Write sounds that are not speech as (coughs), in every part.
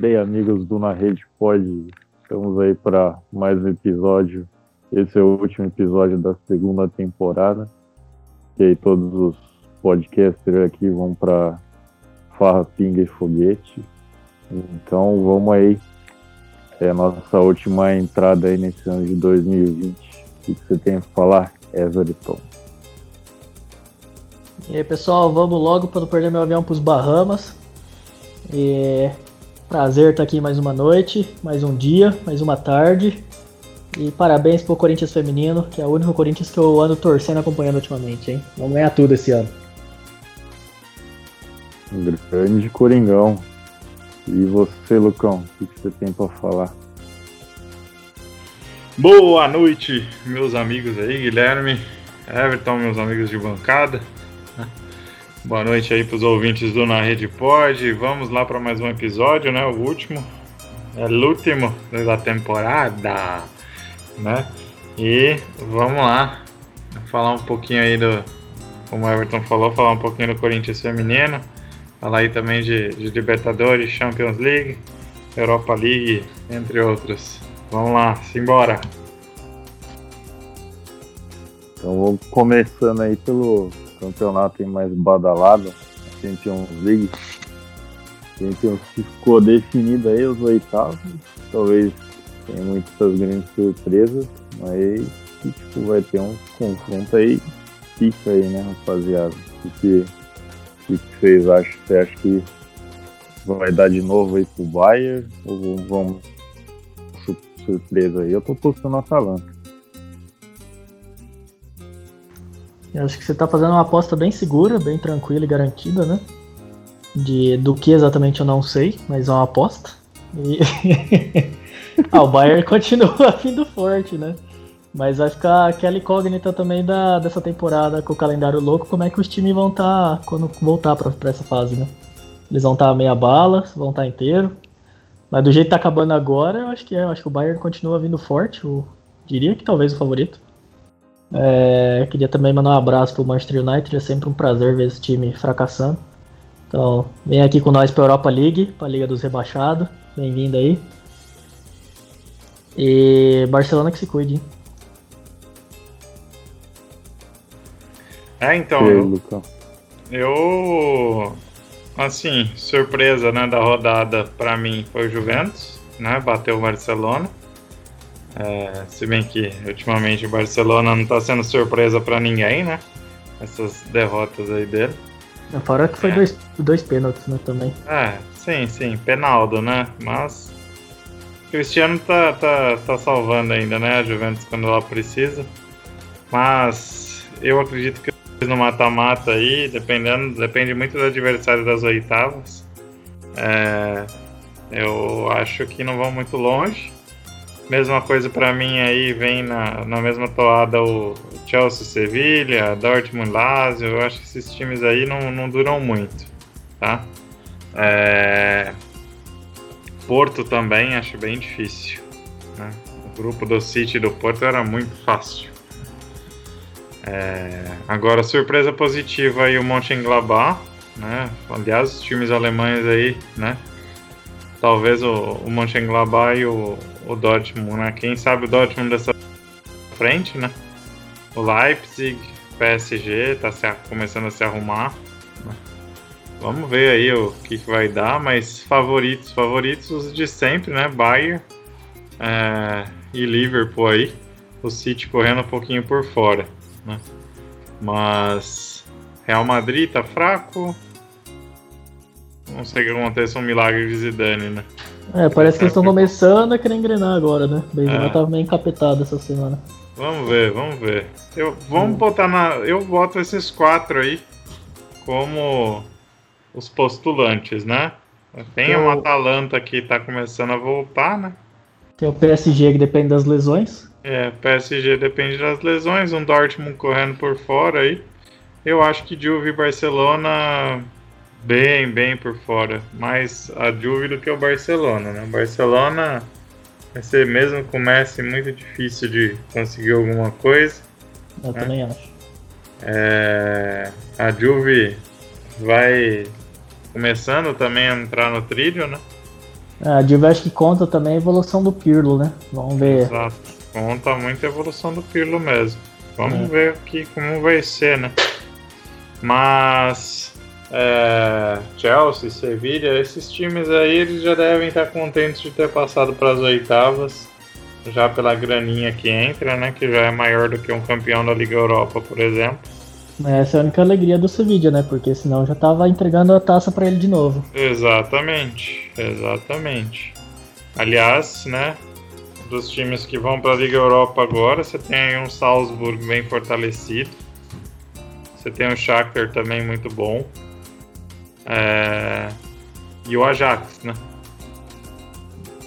Bem, amigos do Na Rede Pod, estamos aí para mais um episódio. Esse é o último episódio da segunda temporada. E aí todos os podcasters aqui vão para Farra, Pinga e Foguete. Então vamos aí. É a nossa última entrada aí nesse ano de 2020. O que você tem a falar, Everton? E aí pessoal, vamos logo para não perder meu avião para os Bahamas. E prazer estar aqui mais uma noite, mais um dia, mais uma tarde. E parabéns pro Corinthians feminino, que é o único Corinthians que eu ando torcendo acompanhando ultimamente, hein? Vamos ganhar tudo esse ano. Grande Coringão. E você, Lucão, o que você tem para falar? Boa noite, meus amigos aí, Guilherme, Everton, meus amigos de bancada. Boa noite aí para os ouvintes do Na Rede Pod. Vamos lá para mais um episódio, né? O último, é o último da temporada, né? E vamos lá falar um pouquinho aí do, como o Everton falou, falar um pouquinho do Corinthians feminino, falar aí também de, de Libertadores, Champions League, Europa League, entre outros. Vamos lá, simbora! Então vamos começando aí pelo campeonato mais badalado, a Champions League. Champions que ficou definido aí os oitavos. Talvez tenha muitas grandes surpresas, mas tipo, vai ter um confronto aí fica aí, né, rapaziada? O que, o que vocês acham? Você acha que vai dar de novo aí pro Bayern? Ou vamos surpresa aí? Eu tô postando a Atalanta. Eu acho que você está fazendo uma aposta bem segura, bem tranquila e garantida, né? De, do que exatamente eu não sei, mas é uma aposta. E... (laughs) ah, o Bayern (laughs) continua vindo forte, né? Mas vai ficar aquela incógnita também da, dessa temporada com o calendário louco, como é que os times vão estar tá, quando voltar para essa fase, né? Eles vão estar tá meia bala, vão estar tá inteiro. Mas do jeito que tá acabando agora, eu acho que é. Eu acho que o Bayern continua vindo forte. Eu diria que talvez o favorito. É, queria também mandar um abraço pro Manchester United, é sempre um prazer ver esse time fracassando. Então, vem aqui com nós pra Europa League, pra Liga dos Rebaixados. Bem-vindo aí. E Barcelona que se cuide. Hein? É, então. Eu, eu, assim, surpresa, né, da rodada para mim foi o Juventus, né? Bateu o Barcelona. É, se bem que ultimamente o Barcelona não está sendo surpresa para ninguém, né? Essas derrotas aí dele. Fora que foi é. dois, dois pênaltis, né, também. É, sim, sim, penaldo, né? Mas o Cristiano tá, tá, tá salvando ainda, né? A Juventus quando ela precisa. Mas eu acredito que no mata-mata aí, dependendo, depende muito do adversário das oitavas. É, eu acho que não vão muito longe. Mesma coisa para mim aí, vem na, na mesma toada o Chelsea Sevilha, Dortmund Lazio. Eu acho que esses times aí não, não duram muito, tá? É... Porto também acho bem difícil. Né? O grupo do City e do Porto era muito fácil. É... Agora, surpresa positiva aí o Mönchengladbach, né? Aliás, os times alemães aí, né? Talvez o, o Mönchengladbach e o, o Dortmund, né? Quem sabe o Dortmund dessa frente, né? O Leipzig, PSG, tá se, começando a se arrumar. Né? Vamos ver aí o que, que, vai dar, mas favoritos, favoritos os de sempre, né? Bayern é, e Liverpool aí. O City correndo um pouquinho por fora, né? Mas Real Madrid tá fraco, não sei que aconteça um milagre de Zidane, né? É, parece que eles estão começando a querer engrenar agora, né? O Benzema é. tava meio encapetado essa semana. Vamos ver, vamos ver. Eu, vamos hum. botar na. Eu boto esses quatro aí como os postulantes, né? Tem uma Atalanta que tá começando a voltar, né? Tem o PSG que depende das lesões. É, PSG depende das lesões, um Dortmund correndo por fora aí. Eu acho que Juve e Barcelona bem, bem por fora. Mais a Juve do que o Barcelona, né? O Barcelona vai ser mesmo com o Messi muito difícil de conseguir alguma coisa. Eu né? também acho. É, a Juve vai começando também a entrar no trilho, né? A Juve acho que conta também a evolução do Pirlo, né? Vamos ver. Exato. Conta muito a evolução do Pirlo mesmo. Vamos é. ver aqui como vai ser, né? Mas é, Chelsea, Sevilla, esses times aí eles já devem estar contentes de ter passado para as oitavas, já pela graninha que entra, né? Que já é maior do que um campeão da Liga Europa, por exemplo. Essa é a única alegria do Sevilla, né? Porque senão já tava entregando a taça para ele de novo. Exatamente, exatamente. Aliás, né? Dos times que vão para a Liga Europa agora, você tem aí um Salzburg bem fortalecido. Você tem o Shakhtar também muito bom. É... E o Ajax, né?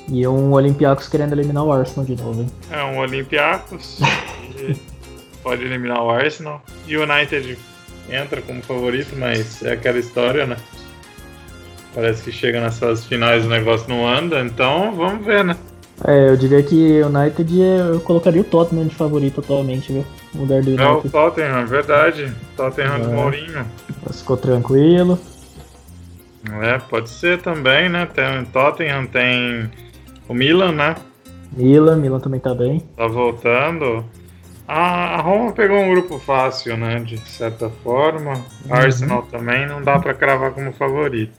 E um Olympiacos querendo eliminar o Arsenal de novo, hein? É, um Olympiacos. (laughs) pode eliminar o Arsenal. E o United entra como favorito, mas é aquela história, né? Parece que chega nessas finais o negócio não anda, então vamos ver, né? É, eu diria que o United eu colocaria o Tottenham de favorito atualmente, viu? O lugar do United. É o Tottenham, verdade. Tottenham é. do Mourinho. Ficou tranquilo. É, pode ser também, né? Tem o Tottenham, tem o Milan, né? Milan, Milan também tá bem. Tá voltando. A, Roma pegou um grupo fácil, né? De certa forma. Uhum. Arsenal também não dá para cravar como favorito.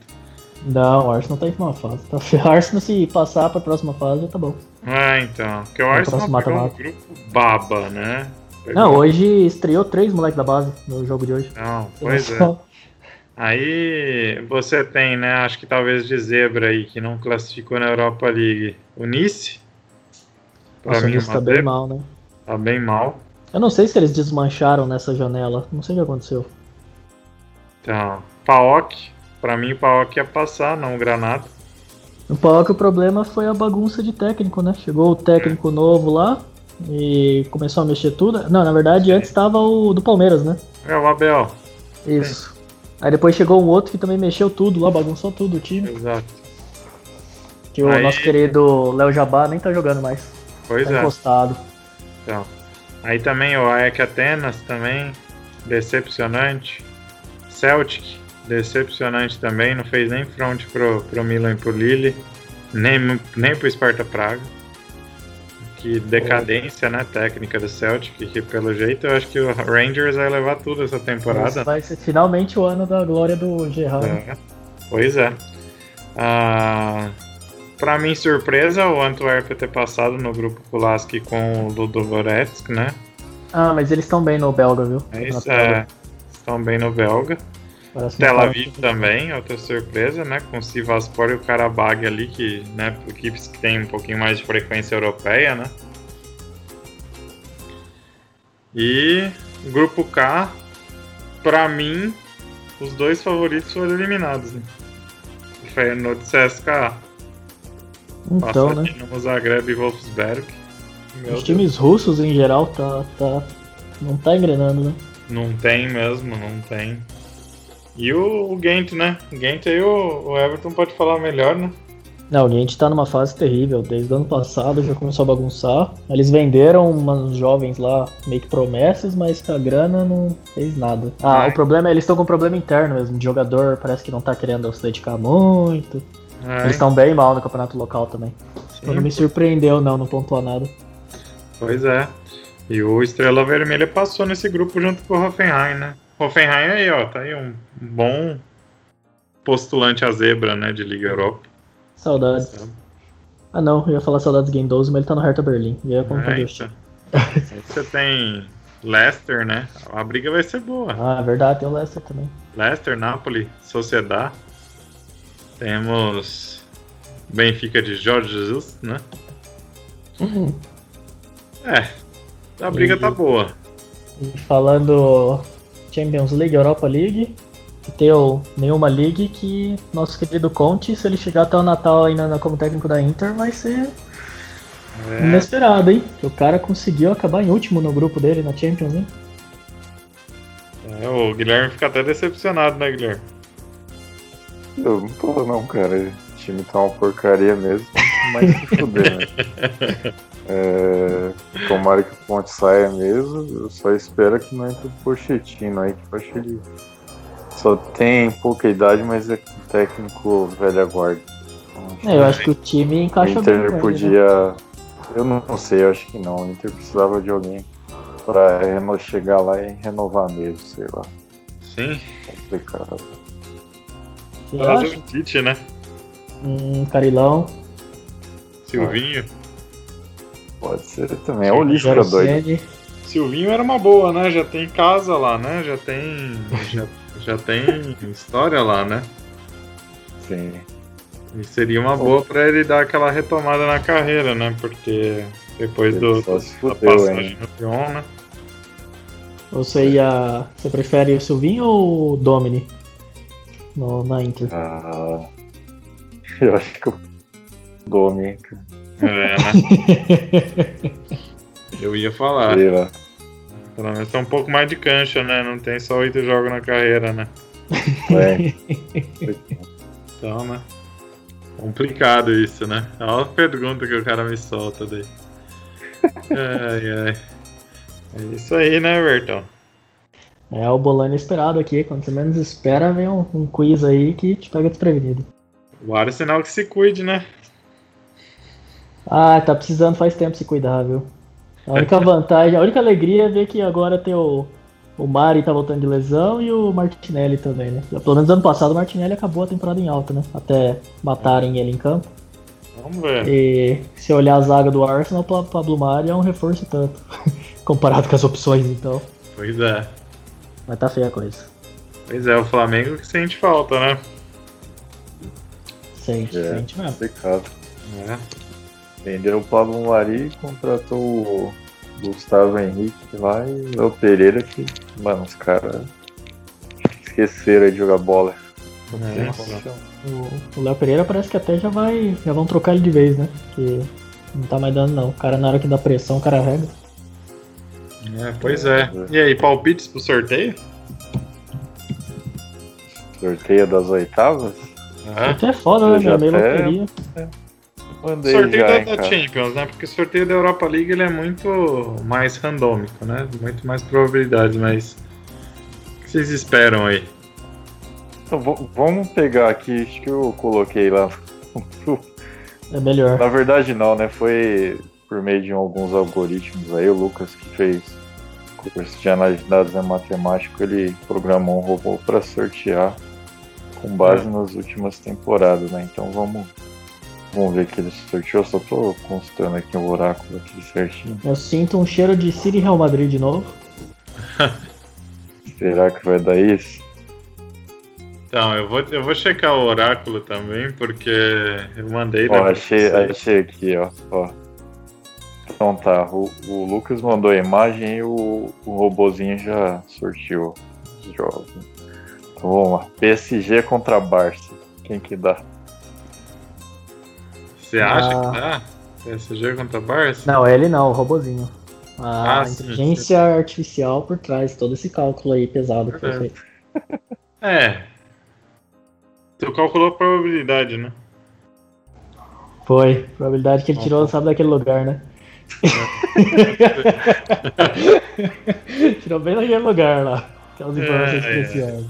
Não, o Arsenal tá em uma fase. Tá? O (laughs) Arsenal se passar pra próxima fase, tá bom. É, então. Porque o Arsenal pegou um grupo baba, né? Pegou... Não, hoje estreou três moleques da base no jogo de hoje. Não, pois é. Aí você tem, né, acho que talvez de zebra aí, que não classificou na Europa League, o Nice. Pra Nossa, mim, o Nice tá bem mal, né? Tá bem mal. Eu não sei se eles desmancharam nessa janela, não sei o que aconteceu. Então, Paok, pra mim o Paok ia passar, não o Granada. O Paok o problema foi a bagunça de técnico, né? Chegou o técnico é. novo lá e começou a mexer tudo. Não, na verdade antes estava o do Palmeiras, né? É o Abel. Isso. Aí depois chegou um outro que também mexeu tudo lá, bagunçou tudo o time. Exato. Que o Aí... nosso querido Léo Jabá nem tá jogando mais. Pois tá é. encostado. Então. Aí também o AEK Atenas também, decepcionante. Celtic, decepcionante também, não fez nem front pro, pro Milan e pro Lille, nem, nem pro Sparta Praga que decadência, né, técnica do Celtic, que pelo jeito eu acho que o Rangers vai levar tudo essa temporada. Esse vai ser finalmente o ano da glória do Gerrard. É. Pois é. Ah, pra mim, surpresa, o Antwerp ter passado no grupo Pulaski com o Ludogorets, né? Ah, mas eles estão bem no belga, viu? Isso, é, estão bem no belga. Tel Aviv também, outra surpresa, né? Com o Sivaspor e o Karabag ali, que, né, equipes que têm um pouquinho mais de frequência europeia, né? E grupo K, pra mim, os dois favoritos foram eliminados, né? O Feyenoord e CSKA. Então, Passa né? no Zagreb e Wolfsberg. Meu Os Deus. times russos em geral tá, tá, não tá engrenando, né? Não tem mesmo, não tem. E o, o Gent, né? O Gent aí o, o, Everton pode falar melhor, né? Não, o Gent tá numa fase terrível. Desde o ano passado já começou a bagunçar. Eles venderam umas jovens lá, meio que promessas, mas a grana não fez nada. Ah, Ai. o problema é eles estão com um problema interno mesmo. De jogador parece que não tá querendo se dedicar muito. Ai. Eles estão bem mal no campeonato local também. Sim. Não me surpreendeu, não, não pontuou nada. Pois é. E o Estrela Vermelha passou nesse grupo junto com o Hoffenheim, né? Hoffenheim aí, ó, tá aí um bom postulante a zebra, né, de Liga Europa. Saudades. Ah não, eu ia falar saudades Game 12, mas ele tá no Hertha Berlim. E aí, como é, então. Você tem Leicester, né? A briga vai ser boa. Ah, é verdade, tem o Leicester também. Leicester, Napoli, Sociedad. Temos Benfica de Jorge Jesus, né? Uhum. É, a briga e, tá boa. E falando Champions League, Europa League, e tem nenhuma League que nosso querido Conte, se ele chegar até o Natal ainda como técnico da Inter, vai ser é. inesperado, hein? Que o cara conseguiu acabar em último no grupo dele na Champions, hein? É, o Guilherme fica até decepcionado, né, Guilherme? Eu não tô não, cara. O time tá uma porcaria mesmo. Mas se fuder, né? (laughs) É, tomara que o Ponte saia mesmo. Eu só espero que não entre o Pochettino aí, que eu acho que ele só tem pouca idade, mas é técnico velha guarda. É, eu acho que o time encaixa bem. com Inter ele, né? podia. Eu não sei, eu acho que não. O Inter precisava de alguém pra reno- chegar lá e renovar mesmo, sei lá. Sim. Complicado. Trazer o Tite, né? Um Carilão. Silvinho. Pode ser também. É o lixo pra doido. Jarosene. Silvinho era uma boa, né? Já tem casa lá, né? Já tem. Já, já tem história lá, né? Sim. E seria uma boa pra ele dar aquela retomada na carreira, né? Porque depois do, Ele se da fudeu, passagem hein? no Lyon, né? Você ia. Você prefere o Silvinho ou o Domini? No, na Inter. Ah, eu acho que o Domi, hein, cara. É, né? (laughs) Eu ia falar. Pelo menos tem um pouco mais de cancha, né? Não tem só oito jogos na carreira, né? É. (laughs) Então, né? Complicado isso, né? Olha a pergunta que o cara me solta daí. (laughs) Ai, ai. É isso aí, né, Bertão? É o bolão esperado aqui. Quando você menos espera, vem um, um quiz aí que te pega desprevenido. O Arsenal que se cuide, né? Ah, tá precisando faz tempo se cuidar, viu? A única (laughs) vantagem, a única alegria é ver que agora tem o, o Mari tá voltando de lesão e o Martinelli também, né? Pelo menos ano passado o Martinelli acabou a temporada em alta, né? Até matarem ele em campo. Vamos ver. E se olhar a zaga do Arsenal, o Pablo Mari é um reforço tanto. (laughs) Comparado com as opções, então. Pois é. Mas tá feia a coisa. Pois é, o Flamengo que sente falta, né? Sente, É. sente mesmo. Complicado. É. Vendeu o Pablo Mari e contratou o Gustavo Henrique lá e o Pereira que, mano, os caras esqueceram de jogar bola. É. O- Léo Pereira parece que até já vai. Já vão trocar ele de vez, né? Porque não tá mais dando não. O cara na hora que dá pressão, o cara rega. É, pois é. E aí, palpites pro sorteio? Sorteio das oitavas? É. Até é foda, né? já meio até- loteria. Mandei sorteio já, da, da. Champions, né? Porque o sorteio da Europa League ele é muito mais randômico, né? Muito mais probabilidades, mas. O que vocês esperam aí? Então, vamos pegar aqui, acho que eu coloquei lá. É melhor. Na verdade não, né? Foi por meio de alguns algoritmos aí, o Lucas que fez curso de análise de dados e matemático, ele programou um robô para sortear com base nas últimas temporadas, né? Então vamos, vamos ver que ele sorteou, só tô consultando aqui o oráculo aqui certinho. Eu sinto um cheiro de City Real Madrid de novo. (laughs) Será que vai dar isso? Então, eu vou, eu vou checar o oráculo também, porque eu mandei. Ó, achei, achei aqui, ó. ó. Então tá, o, o Lucas mandou a imagem e o, o robozinho já sorteou os jogos. Então vamos lá. PSG contra Barça. Quem que dá? Você acha Ah. que dá? PSG contra Barça? Não, ele não, o robozinho. A Ah, sim, inteligência artificial por trás, todo esse cálculo aí pesado que foi feito. (laughs) É. Tu calculou a probabilidade, né? Foi. Probabilidade que ele tirou, sabe daquele lugar, né? (laughs) tirou bem daquele lugar lá. Aquelas informações É, é. especiais.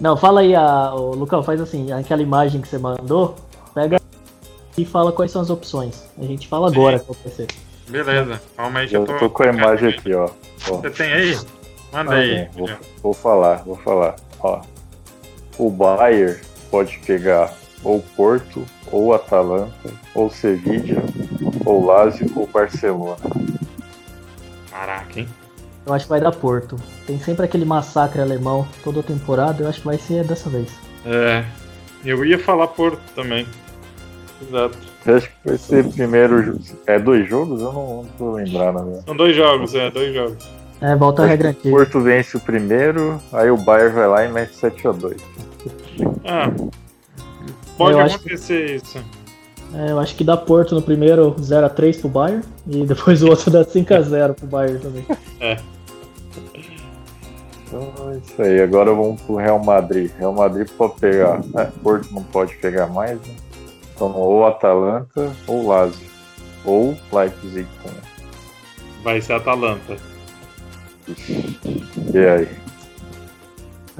Não, fala aí, a, o Lucão, faz assim, aquela imagem que você mandou, pega e fala quais são as opções. A gente fala Sim. agora qual vai ser. Beleza. Calma aí que Eu eu tô. tô com a imagem aqui, ó. ó. Você tem aí? Manda Ah, aí. Vou, vou falar, vou falar. Ó, o Bayern pode pegar ou Porto, ou Atalanta, ou Sevilla, ou Lazio, ou Barcelona. Caraca, hein? Eu acho que vai dar Porto. Tem sempre aquele massacre alemão toda temporada, eu acho que vai ser dessa vez. É. Eu ia falar Porto também. Exato. Eu acho que vai ser primeiro. É dois jogos? Eu não, não tô lembrando. Né? São dois jogos, é, dois jogos. É, volta a regra que o. Porto vence o primeiro, aí o Bayern vai lá e mete 7x2. Ah. Pode Eu acontecer isso. É, eu acho que dá Porto no primeiro 0x3 pro Bayern e depois o outro dá 5x0 pro Bayern também. Então é isso aí. Agora vamos pro Real Madrid. Real Madrid pode pegar. É, Porto não pode pegar mais, né? Então ou Atalanta ou Lazio. Ou Leipzig também. Vai ser Atalanta. E aí?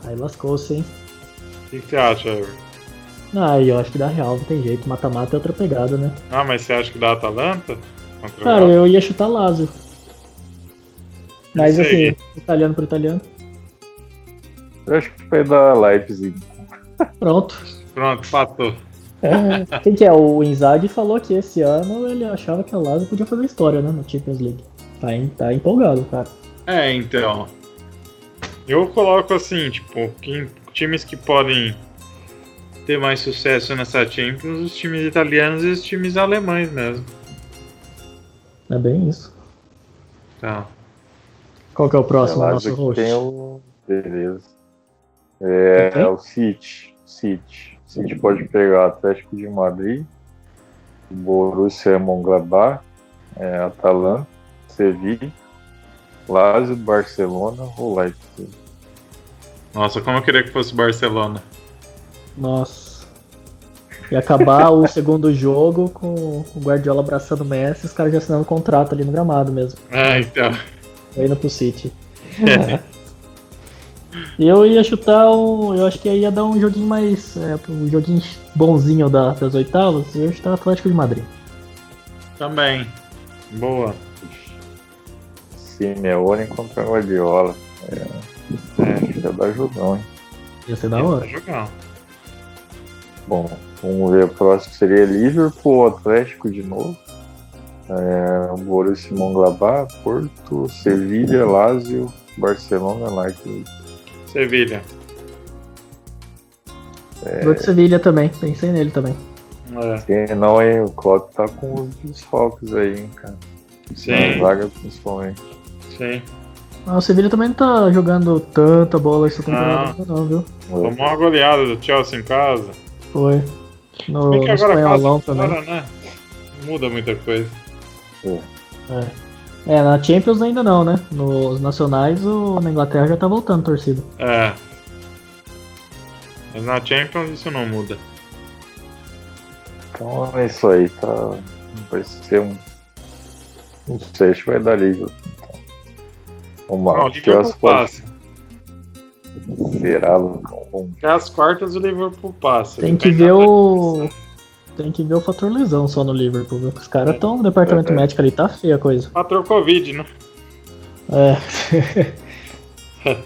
Aí lascou-se, hein? O que, que você acha, Ever? Ah, eu acho que dá real, não tem jeito. Mata-mata é outra pegada, né? Ah, mas você acha que dá Atalanta? Contra Cara, eu ia chutar Lazio. Mas sei. assim, italiano por italiano. Eu acho que vai dar Leipzig. Pronto. Pronto, fatou. É, quem que é? O Inzaghi falou que esse ano ele achava que a Lazio podia fazer história, né? No Champions League. Tá, em- tá empolgado, cara. É, então. Eu coloco assim, tipo, quem- times que podem ter mais sucesso nessa Champions, os times italianos e os times alemães mesmo. É bem isso. Tá. Qual que é o próximo É, nosso host? tem o. Beleza. É, é o City. City. City pode pegar Atlético de Madrid, Borussia Mönchengladbach, é, Atalanta, Sevilla, Lazio, Barcelona ou Leipzig. Nossa, como eu queria que fosse Barcelona. Nossa. E acabar o (laughs) segundo jogo com o Guardiola abraçando o Messi e os caras já assinando contrato ali no gramado mesmo. É, então. Indo pro City. (laughs) eu ia chutar um. Eu acho que ia dar um joguinho mais. É, um joguinho bonzinho da- das oitavas. Eu ia chutar Atlético de Madrid. Também. Boa. Simeone contra Guardiola. É, é, acho que ia dar jogão, hein? Ia ser da hora. Jogar. Bom, vamos ver. O próximo seria Liverpool ou Atlético de novo. É, Borussia Mönchengladbach, Porto, Sevilha, Lazio, Barcelona, Leipzig. Sevilha. Vou de Sevilha também. Pensei nele também. É. Não, hein? O Klopp tá com os desfalques aí, hein, cara. Na Sim, zaga, principalmente. sim. Ah, o Sevilha também não tá jogando tanta bola essa temporada, ainda não, viu? Tomou uma goleada do Chelsea em casa. Foi. No, Bem que no agora espanholão casa também. fora, né? Não muda muita coisa. É, na Champions ainda não, né? Nos nacionais, o, na Inglaterra já tá voltando a torcida. É. Mas na Champions isso não muda. Então é isso aí, tá? Vai ser um. Não sei, que vai dar. Então. Vamos lá. Não, o Liverpool Chelsea pode- passa. Será, Lucão? Até as quartas o Liverpool passa. Tem que ver o. Tem que ver o fator lesão só no Liverpool, viu? Os caras estão no departamento É. médico ali, tá feia a coisa. Fator Covid, né? É, (laughs)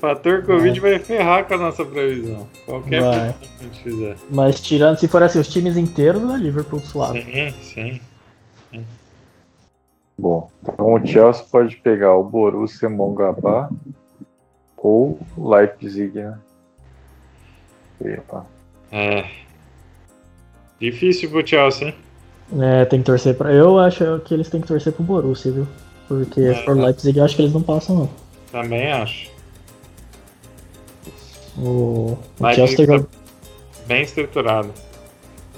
Fator Covid vai ferrar com a nossa previsão. Qualquer Vai. previsão que a gente fizer. mas tirando, se for assim, os times inteiros, é Liverpool suave. Sim, sim. Bom, então o Chelsea pode pegar o Borussia Mönchengladbach ou o Leipzig, né? Epa. É. Difícil pro Chelsea, hein? É, tem que torcer pra. Eu acho que eles têm que torcer pro Borussia, viu? Porque É, for né? Leipzig, eu acho que eles não passam, não. Também acho. O, o Chelsea tá tá-. Bem estruturado.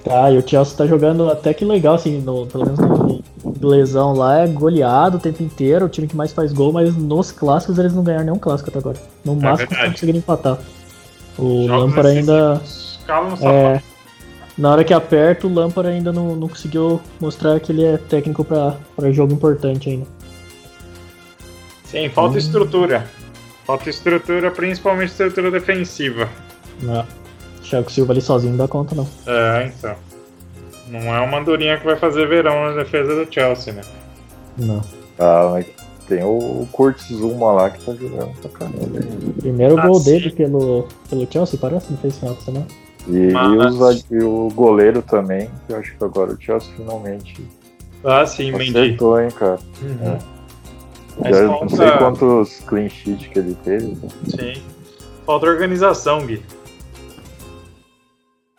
Tá, e o Chelsea tá jogando até que legal, assim, no, pelo menos no lesão lá, é goleado o tempo inteiro, o time que mais faz gol, mas nos clássicos eles não ganharam nenhum clássico até agora. No máximo verdade. estão conseguindo empatar. O Jogos Lampard ainda. decisivos, Cala no sapato. Na hora que aperta, o Lampard ainda não, não conseguiu mostrar que ele é técnico pra, pra jogo importante ainda. Sim, falta estrutura. Falta estrutura, principalmente estrutura defensiva. Não. Thiago Silva ali sozinho não dá conta, não. É, então. Não é uma andorinha que vai fazer verão na defesa do Chelsea, né? Não. Ah, mas tem o Kurt Zuma lá que tá jogando pra caramba. Primeiro Ah, gol sim. dele pelo, pelo Chelsea, parece, não fez final de semana. E, e Mas- e o goleiro também, que eu acho que agora o Chelsea finalmente Ah, sim, Mendy. acertou, hein, cara. Uhum. Mas Já não sei quantos clean sheet que ele teve. Sim. Falta organização, Gui.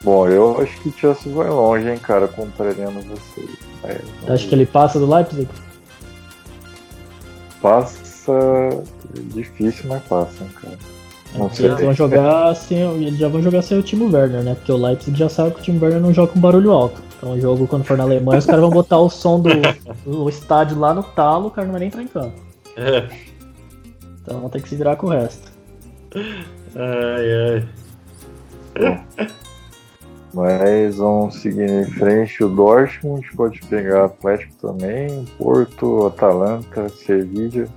Bom, eu acho que o Chelsea vai longe, hein, cara, contrariando vocês. É, Acho que ele passa do Leipzig. passa. Difícil, mas passa, hein, cara. Eles vão jogar sem, eles já vão jogar sem o Timo Werner, né? Porque o Leipzig já sabe que o Timo Werner não joga com barulho alto. Então o jogo, quando for na Alemanha, os caras vão botar o som do, do estádio lá no talo, o cara não vai nem entrar em campo. É. Então vão ter que se virar com o resto. Ai, ai. Mas vamos seguir em frente. O Dortmund pode pegar Atlético também, Porto, Atalanta, Sevilla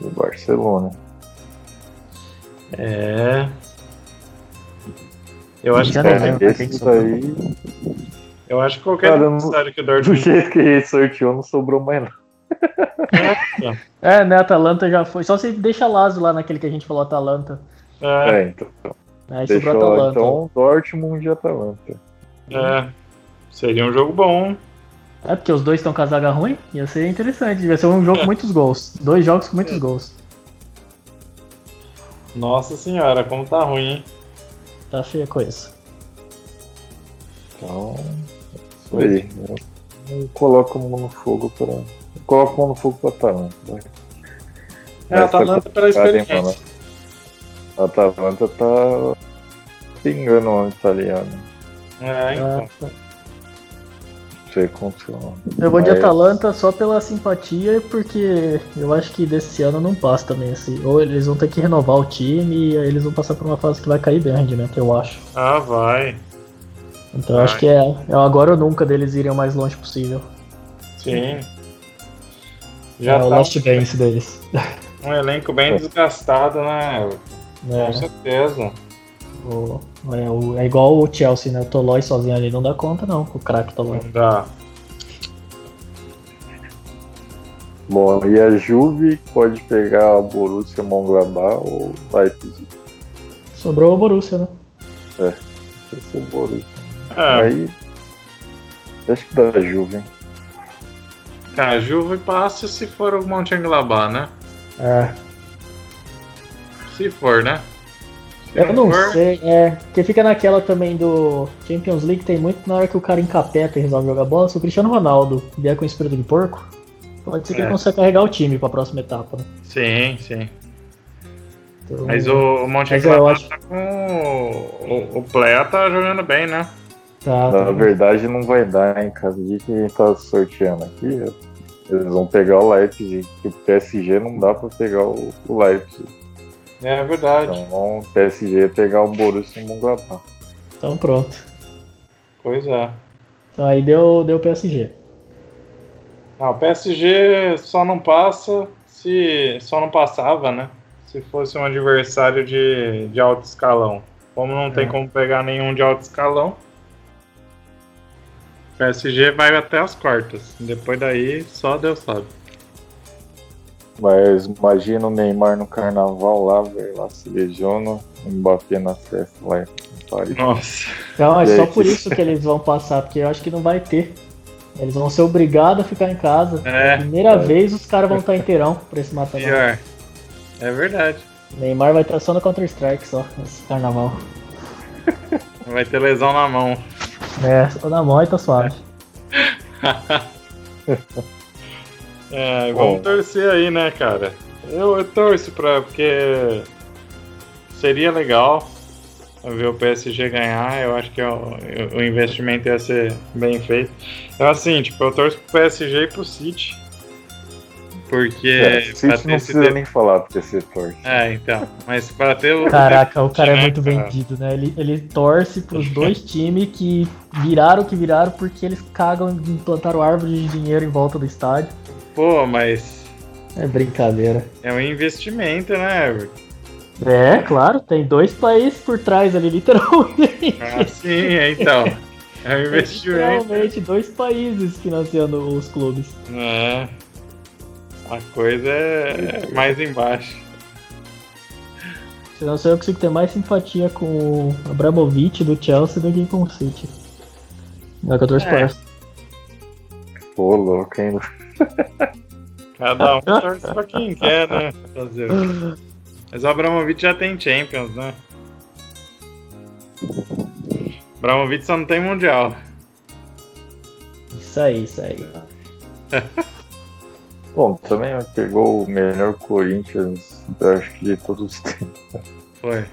e Barcelona. É. Eu acho que Já. Esses quem sobrou. aí, eu acho que qualquer Cara, adversário que o do Dortmund jeito que ele sorteou, não sobrou mais nada. É, né? Atalanta já foi. Só se deixa Lazio lá naquele que a gente falou Atalanta. é, É, então. Aí Deixou sobrou Atalanta. então Dortmund e Atalanta. é, seria um jogo bom. É porque os dois estão com a zaga ruim? Ia ser interessante. Ia ser um jogo com muitos gols. Dois jogos com muitos gols. Nossa senhora, como tá ruim, hein? Tá feia a coisa. Então, isso aí. Eu, coloco a mão no fogo para. Eu coloco a mão no fogo para Atalanta. vai. É, a Atalanta pela experiência. A Atalanta tá pingando o italiano. É, então. Ah, Não funciona. Eu vou de Mas- Atalanta só pela simpatia e porque eu acho que desse ano não passa também. Assim. Ou eles vão ter que renovar o time e aí eles vão passar por uma fase que vai cair bem o rendimento, eu acho. Ah, vai. Então eu acho Vai. que é, é o agora ou nunca deles irem o mais longe possível. Sim. Já Já é o tá last dance deles. um elenco bem desgastado, né? Com É, certeza. O- é, o- é igual o Chelsea, né? O Tolói sozinho ali não dá conta, não. O craque Tolói. Não dá. Bom, e a Juve pode pegar a Borussia Mönchengladbach ou Leipzig. Sobrou o Borussia, né? Esse é o Borussia. É, Aí. Acho que da Juve, hein? cara, a Juve passa se for o Mönchengladbach, né? É. Se for, né? Eu não sei, é. Porque fica naquela também do Champions League, tem muito na hora que o cara encapeta e resolve jogar bola. Se o Cristiano Ronaldo vier com espírito de porco, pode ser que É. ele consiga carregar o time pra próxima etapa, né? Sim, sim. Então, Mas o, o eu Mönchengladbach acho- tá com... O, o Plea tá jogando bem, né? Tá, Na tá. verdade, não vai dar, hein, cara. O que a gente tá sorteando aqui, eles vão pegar o Leipzig. Que o PSG não dá pra pegar o, o Leipzig. É verdade. Então, o PSG ia pegar o Borussia Mönchengladbach. Então pronto. Pois é. Então aí deu, deu PSG. Não, o PSG só não passa se. Só não passava, né? Se fosse um adversário de, de alto escalão. Como não tem É. como pegar nenhum de alto escalão, o PSG vai até as quartas. Depois daí, só Deus sabe. Mas imagina o Neymar no carnaval lá, velho, lá se lesiona, o Mbappé na festa lá em Paris. Nossa. Então é E aí? só por isso que eles vão passar, porque eu acho que não vai ter. Eles vão ser obrigados a ficar em casa. É. Primeira vez os caras vão estar inteirão pra esse (laughs) mata Pior. É verdade. Neymar vai estar só no Counter-Strike só, nesse carnaval. Vai ter lesão na mão. É, só na mão e tá suave. (laughs) É, vamos Bom. torcer aí, né, cara? Eu, eu torço pra. porque seria legal ver o PSG ganhar. Eu acho que o, o investimento ia ser bem feito. Então, assim, tipo, eu torço pro PSG e pro City. Porque. É, City ter não precisa de- nem falar porque você torce. É, então. Mas pra ter o. Caraca, o cara é né, muito cara? vendido, né? Ele, ele torce pros dois (laughs) times que viraram o que viraram porque eles cagam e implantaram árvore de dinheiro em volta do estádio. Pô, mas. É brincadeira. É um investimento, né, Everton? É, claro, tem dois países por trás ali, literalmente. Ah, sim, então. (laughs) É um investimento. Literalmente, dois países financiando os clubes. É. A coisa é mais embaixo. Senão só eu consigo ter mais simpatia com o Abramovich do Chelsea do que com o City. É o que eu torço É. Pô, louco, hein? Cada um torce pra quem (laughs) quer, né? Fazer. Mas o Abramovich já tem Champions, né? Abramovich só não tem Mundial. Isso aí, isso aí. (laughs) Bom, também pegou o melhor Corinthians, eu acho que de todos os tempos. Foi.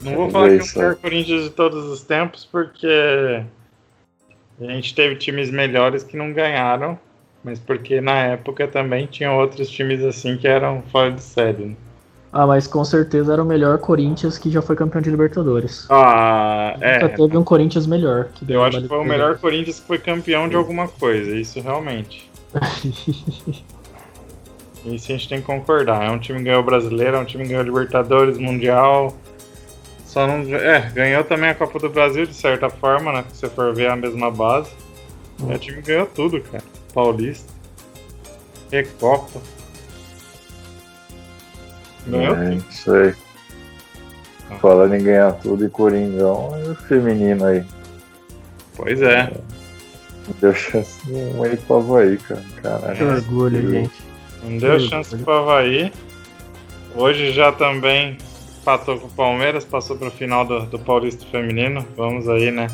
Não vou falar que é o melhor. Corinthians de todos os tempos, porque a gente teve times melhores que não ganharam, mas porque na época também tinha outros times assim que eram fora de série. né? Ah, mas com certeza era o melhor Corinthians que já foi campeão de Libertadores. Ah, é. Nunca teve um Corinthians melhor. que Eu acho que foi o melhor Corinthians que foi campeão de alguma coisa, isso realmente. (laughs) Isso a gente tem que concordar. É um time que ganhou brasileiro, é um time que ganhou Libertadores, Mundial. Só não. É, ganhou também a Copa do Brasil, de certa forma, né? Se você for ver a mesma base. Hum. O time ganhou tudo, cara. Paulista. Recopa. Ganhou É, tudo. isso aí. Falando em ganhar tudo e Coringão, e o feminino aí. Pois é. Deu chance nenhuma aí pro Havaí, cara. Que Caralho. orgulho, eu- gente. Não deu Tudo, chance tudo. pro Havaí. Hoje já também empatou com o Palmeiras, passou pro final do, do Paulista Feminino. Vamos aí, né?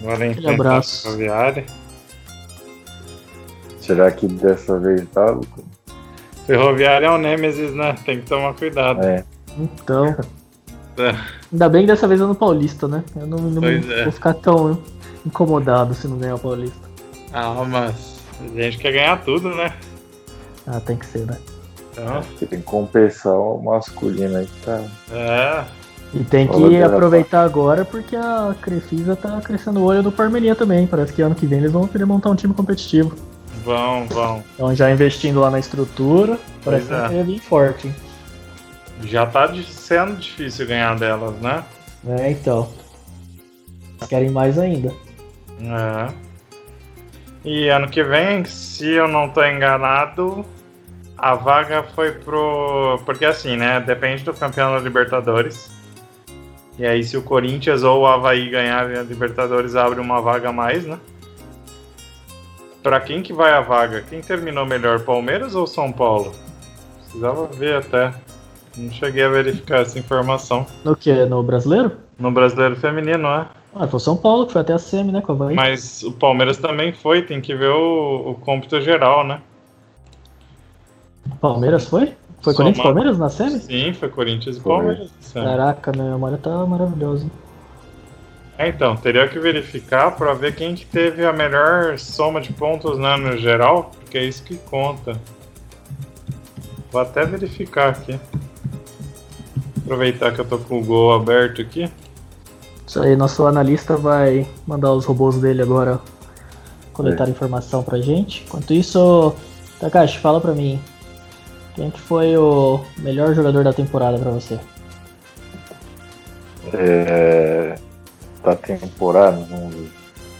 Agora enfrentar abraço. a Ferroviária. Será que dessa vez tá, Lucas? Ferroviária é o Nêmesis, né? Tem que tomar cuidado. É. Então. É. Ainda bem que dessa vez é no Paulista, né? Eu não, não é. vou ficar tão incomodado se não ganhar o Paulista. Ah, mas a gente quer ganhar tudo, né? Ah, tem que ser, né? Então, Acho que tem que compensar o masculino aí que tá. é. E tem que dela, aproveitar agora porque a Crefisa tá crescendo o olho do Parmelinha também. Parece que ano que vem eles vão querer montar um time competitivo. Vão, vão. Então já investindo lá na estrutura, parece é. vir forte. hein? Já tá sendo difícil ganhar delas, né? É, então. Querem mais ainda. É. E ano que vem, se eu não tô enganado, a vaga foi pro. Porque assim, né? Depende do campeão da Libertadores. E aí, se o Corinthians ou o Havaí ganharem a Libertadores, abre uma vaga a mais, né? Pra quem que vai a vaga? Quem terminou melhor, Palmeiras ou São Paulo? Precisava ver até. Não cheguei a verificar essa informação. No que? No brasileiro? No brasileiro feminino, é? Ah, foi o São Paulo, que foi até a semi, né? Com a Havaí. Mas o Palmeiras também foi, tem que ver o, o cômputo geral, né? Palmeiras foi? Foi. Corinthians e Palmeiras na semi? Sim, foi Corinthians e. Palmeiras. Caraca, minha memória tá maravilhosa. É, então, teria que verificar pra ver quem que teve a melhor soma de pontos né, no geral, porque é isso que conta. Vou até verificar aqui. Aproveitar que eu tô com o gol aberto aqui. Isso aí, nosso analista vai mandar os robôs dele agora coletar informação pra gente. Enquanto isso, Takashi, fala pra mim. Quem que foi o melhor jogador da temporada pra você? É. Tá temporada, vamos ver.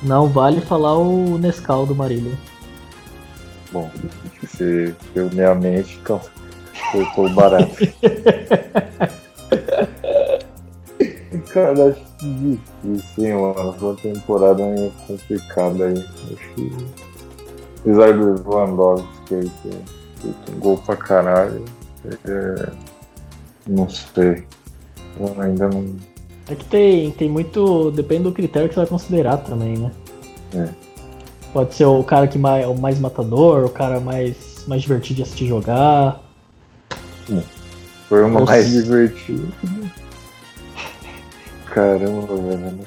Não vale falar o Nescau do Marília. Bom, você deu minha mente, então cortou barato. (laughs) Cara, acho que difícil, hein, mano. Uma temporada meio complicada aí. Acho que. Apesar do Lewandowski aí, que que tem gol pra caralho. é, Não sei. Eu ainda não. É que tem, tem muito. Depende do critério que você vai considerar também, né? É. Pode ser o cara que mais, o mais matador, o cara mais, mais divertido de assistir jogar. Foi o Nossa. mais divertido. Caramba, velho.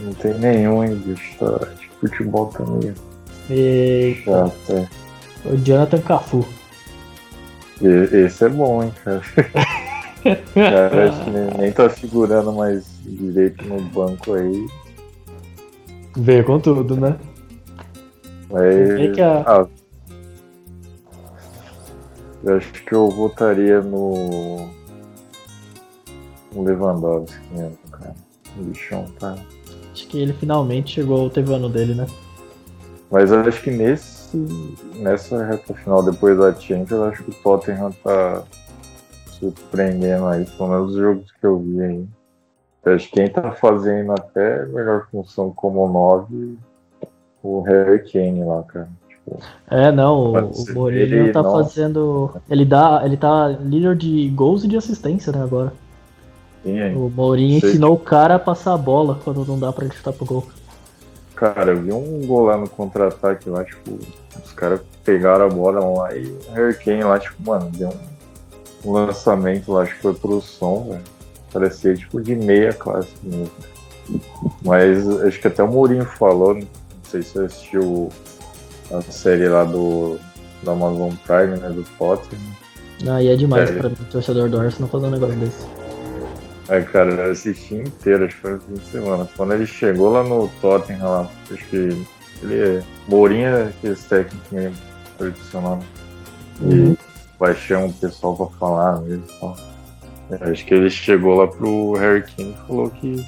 Não, tem nenhum, hein, bicho. Tá, de futebol também. E Chato, é. o Jonathan Cafu. E- Esse é bom, hein, cara. (laughs) cara, acho que nem, nem tá segurando mais direito no banco aí. Veio com tudo, né? Mas. que a- Ah, eu acho que eu votaria no. No Lewandowski mesmo, cara. O bichão tá. Acho que ele finalmente chegou, teve o ano dele, né? Mas eu acho que nesse, nessa reta final, depois da Champions, eu acho que o Tottenham tá surpreendendo aí, pelo menos os jogos que eu vi aí. Acho que quem tá fazendo até melhor função como 9, o Harry Kane lá, cara. Tipo, É, não, o. Mourinho tá não- fazendo. Ele dá. Ele tá líder de gols e de assistência, né, agora. aí? O Mourinho Sei. ensinou o cara a passar a bola quando não dá pra ele chutar pro gol. Cara, eu vi um gol lá no contra-ataque lá, tipo, os caras pegaram a bola lá e o Harry Kane lá, tipo, mano, deu um lançamento lá, acho que foi pro som, velho. Parecia tipo de meia classe mesmo. Mas acho que até o Mourinho falou, não sei se você assistiu a série lá do, do Amazon Prime, né, do Tottenham. Aí é demais Sério? pra mim, torcedor do Arsenal, fazer um negócio desse. Aí, cara, eu assisti inteiro, acho que foi no fim de semana. Quando ele chegou lá no Tottenham, lá, acho que ele é. Mourinho é aqueles técnicos meio tradicional. E Uhum. vai chamar o pessoal pra falar mesmo. e tal. É, acho que ele chegou lá pro Harry Kane e falou que,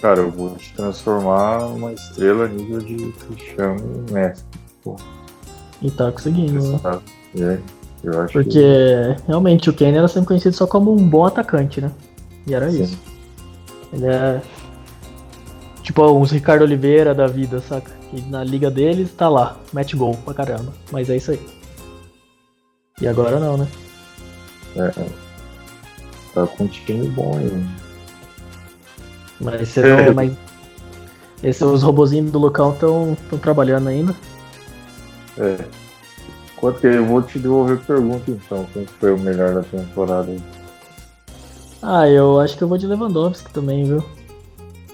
cara, eu vou te transformar uma estrela nível de Cristiano Messi. Pô, E tá conseguindo, né? É, eu acho Porque realmente o Kane era sempre conhecido só como um bom atacante, né? E era Sim. isso. Ele é. Tipo uns Ricardo Oliveira da vida, saca? Que na liga deles tá lá, mete gol pra caramba. Mas é isso aí. E agora não, né? que é, tá com um time bom aí. Mas você não. Mas esses, os robozinhos do Lucão estão trabalhando ainda. É. Quanto que eu vou te devolver a pergunta então, quem foi o melhor da temporada aí? Ah, eu acho que eu vou de Lewandowski também, viu?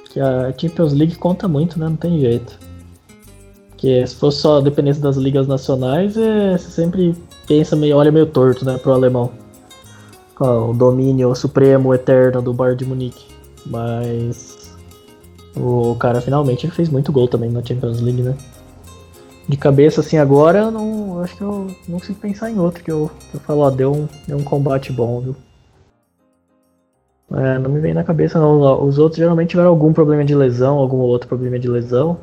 Que a Champions League conta muito, né? Não tem jeito. Porque se fosse só dependência das ligas nacionais, é, você sempre pensa meio, olha meio torto, né, pro alemão. O domínio supremo, eterno do Bayern de Munique. Mas o cara finalmente fez muito gol também na Champions League, né? De cabeça assim agora, eu não acho que eu não consigo pensar em outro que eu, que eu falo, ó, deu um, deu um combate bom, viu? É, não me vem na cabeça não. Os outros geralmente tiveram algum problema de lesão, algum outro problema de lesão.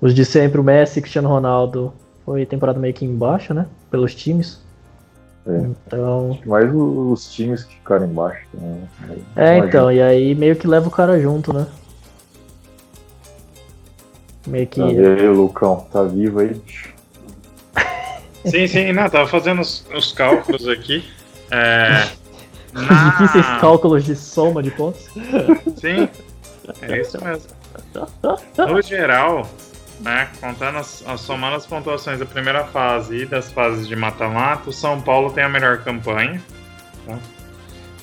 Os de sempre, o Messi Cristiano Ronaldo, foi temporada meio que embaixo, né? Pelos times. É. Então. Mais os times que ficaram embaixo. Né? É, então, e aí meio que leva o cara junto, né? Meio que. Aí, Lucão, tá vivo aí? (laughs) Sim, sim, não, tava fazendo os, os cálculos aqui. É, (laughs) Os difíceis cálculos de soma de pontos. Sim, é isso mesmo. No geral, né, contando as, as- somando as pontuações da primeira fase e das fases de mata-mata, o São Paulo tem a melhor campanha. tá?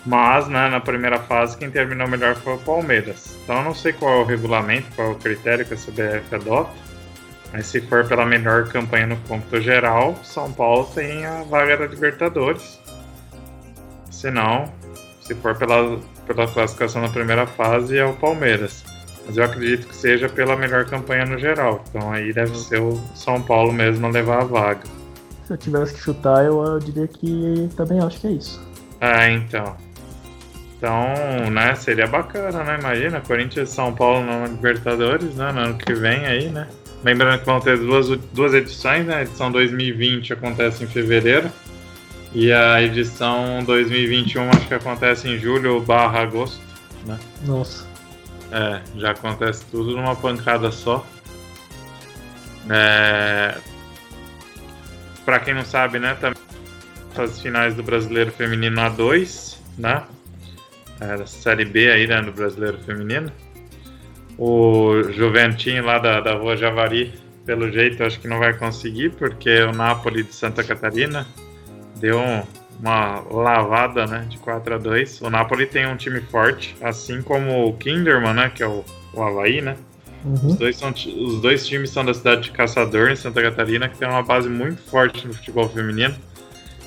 Mas, né, na primeira fase, quem terminou melhor foi o Palmeiras. Então, eu não sei qual é o regulamento, qual é o critério que a CBF adota. Mas se for pela melhor campanha no cômputo geral, São Paulo tem a vaga da Libertadores. Se não, se for pela, pela classificação na primeira fase, é o Palmeiras. Mas eu acredito que seja pela melhor campanha no geral. Então aí deve ser o São Paulo mesmo a levar a vaga. Se eu tivesse que chutar, eu, eu diria que também acho que é isso. Ah, então. Então, né, seria bacana, né? Imagina, Corinthians e São Paulo na Libertadores, né? No ano que vem aí, né? Lembrando que vão ter duas, duas edições, né? A edição 2020 acontece em fevereiro. E a edição 2021 acho que acontece em julho barra agosto. Nossa. É, já acontece tudo numa pancada só. É... Pra quem não sabe, né, também as finais do Brasileiro Feminino A2, né? É, Série B aí, né, do Brasileiro Feminino. O Juventinho lá da, da Rua Javari, pelo jeito, acho que não vai conseguir, porque o Napoli de Santa Catarina deu um- uma lavada, né, de 4 a 2 O Napoli tem um time forte, assim como o Kinderman, né, que é o, o Havaí, né? Uhum. Os dois, são, os dois times são da cidade de Caçador, em Santa Catarina, que tem uma base muito forte no futebol feminino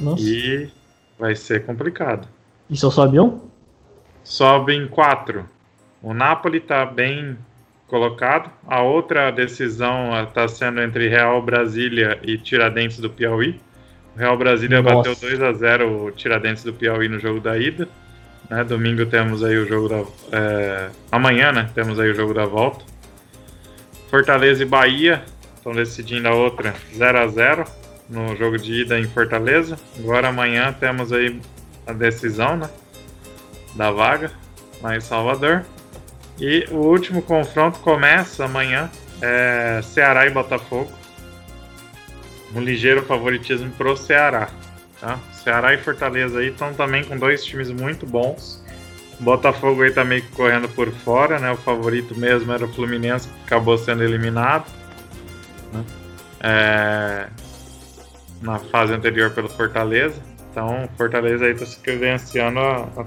Nossa. e vai ser complicado. E só sobe um? Sobe em quatro. O Napoli está bem colocado. A outra decisão está sendo entre Real Brasília e Tiradentes do Piauí. O Real Brasília Nossa. bateu 2 a 0 o Tiradentes do Piauí no jogo da ida. Né, domingo temos aí o jogo da. é, amanhã, né? Temos aí o jogo da volta. Fortaleza e Bahia estão decidindo a outra 0 a 0 no jogo de ida em Fortaleza. Agora amanhã temos aí a decisão, né? Da vaga lá em Salvador. E o último confronto começa amanhã. É Ceará e Botafogo. Um ligeiro favoritismo pro Ceará. Tá? Ceará e Fortaleza aí estão também com dois times muito bons. Botafogo aí tá meio que correndo por fora, né? O favorito mesmo era o Fluminense, que acabou sendo eliminado. né? É, Na fase anterior pelo Fortaleza. Então, Fortaleza aí tá se credenciando a- a-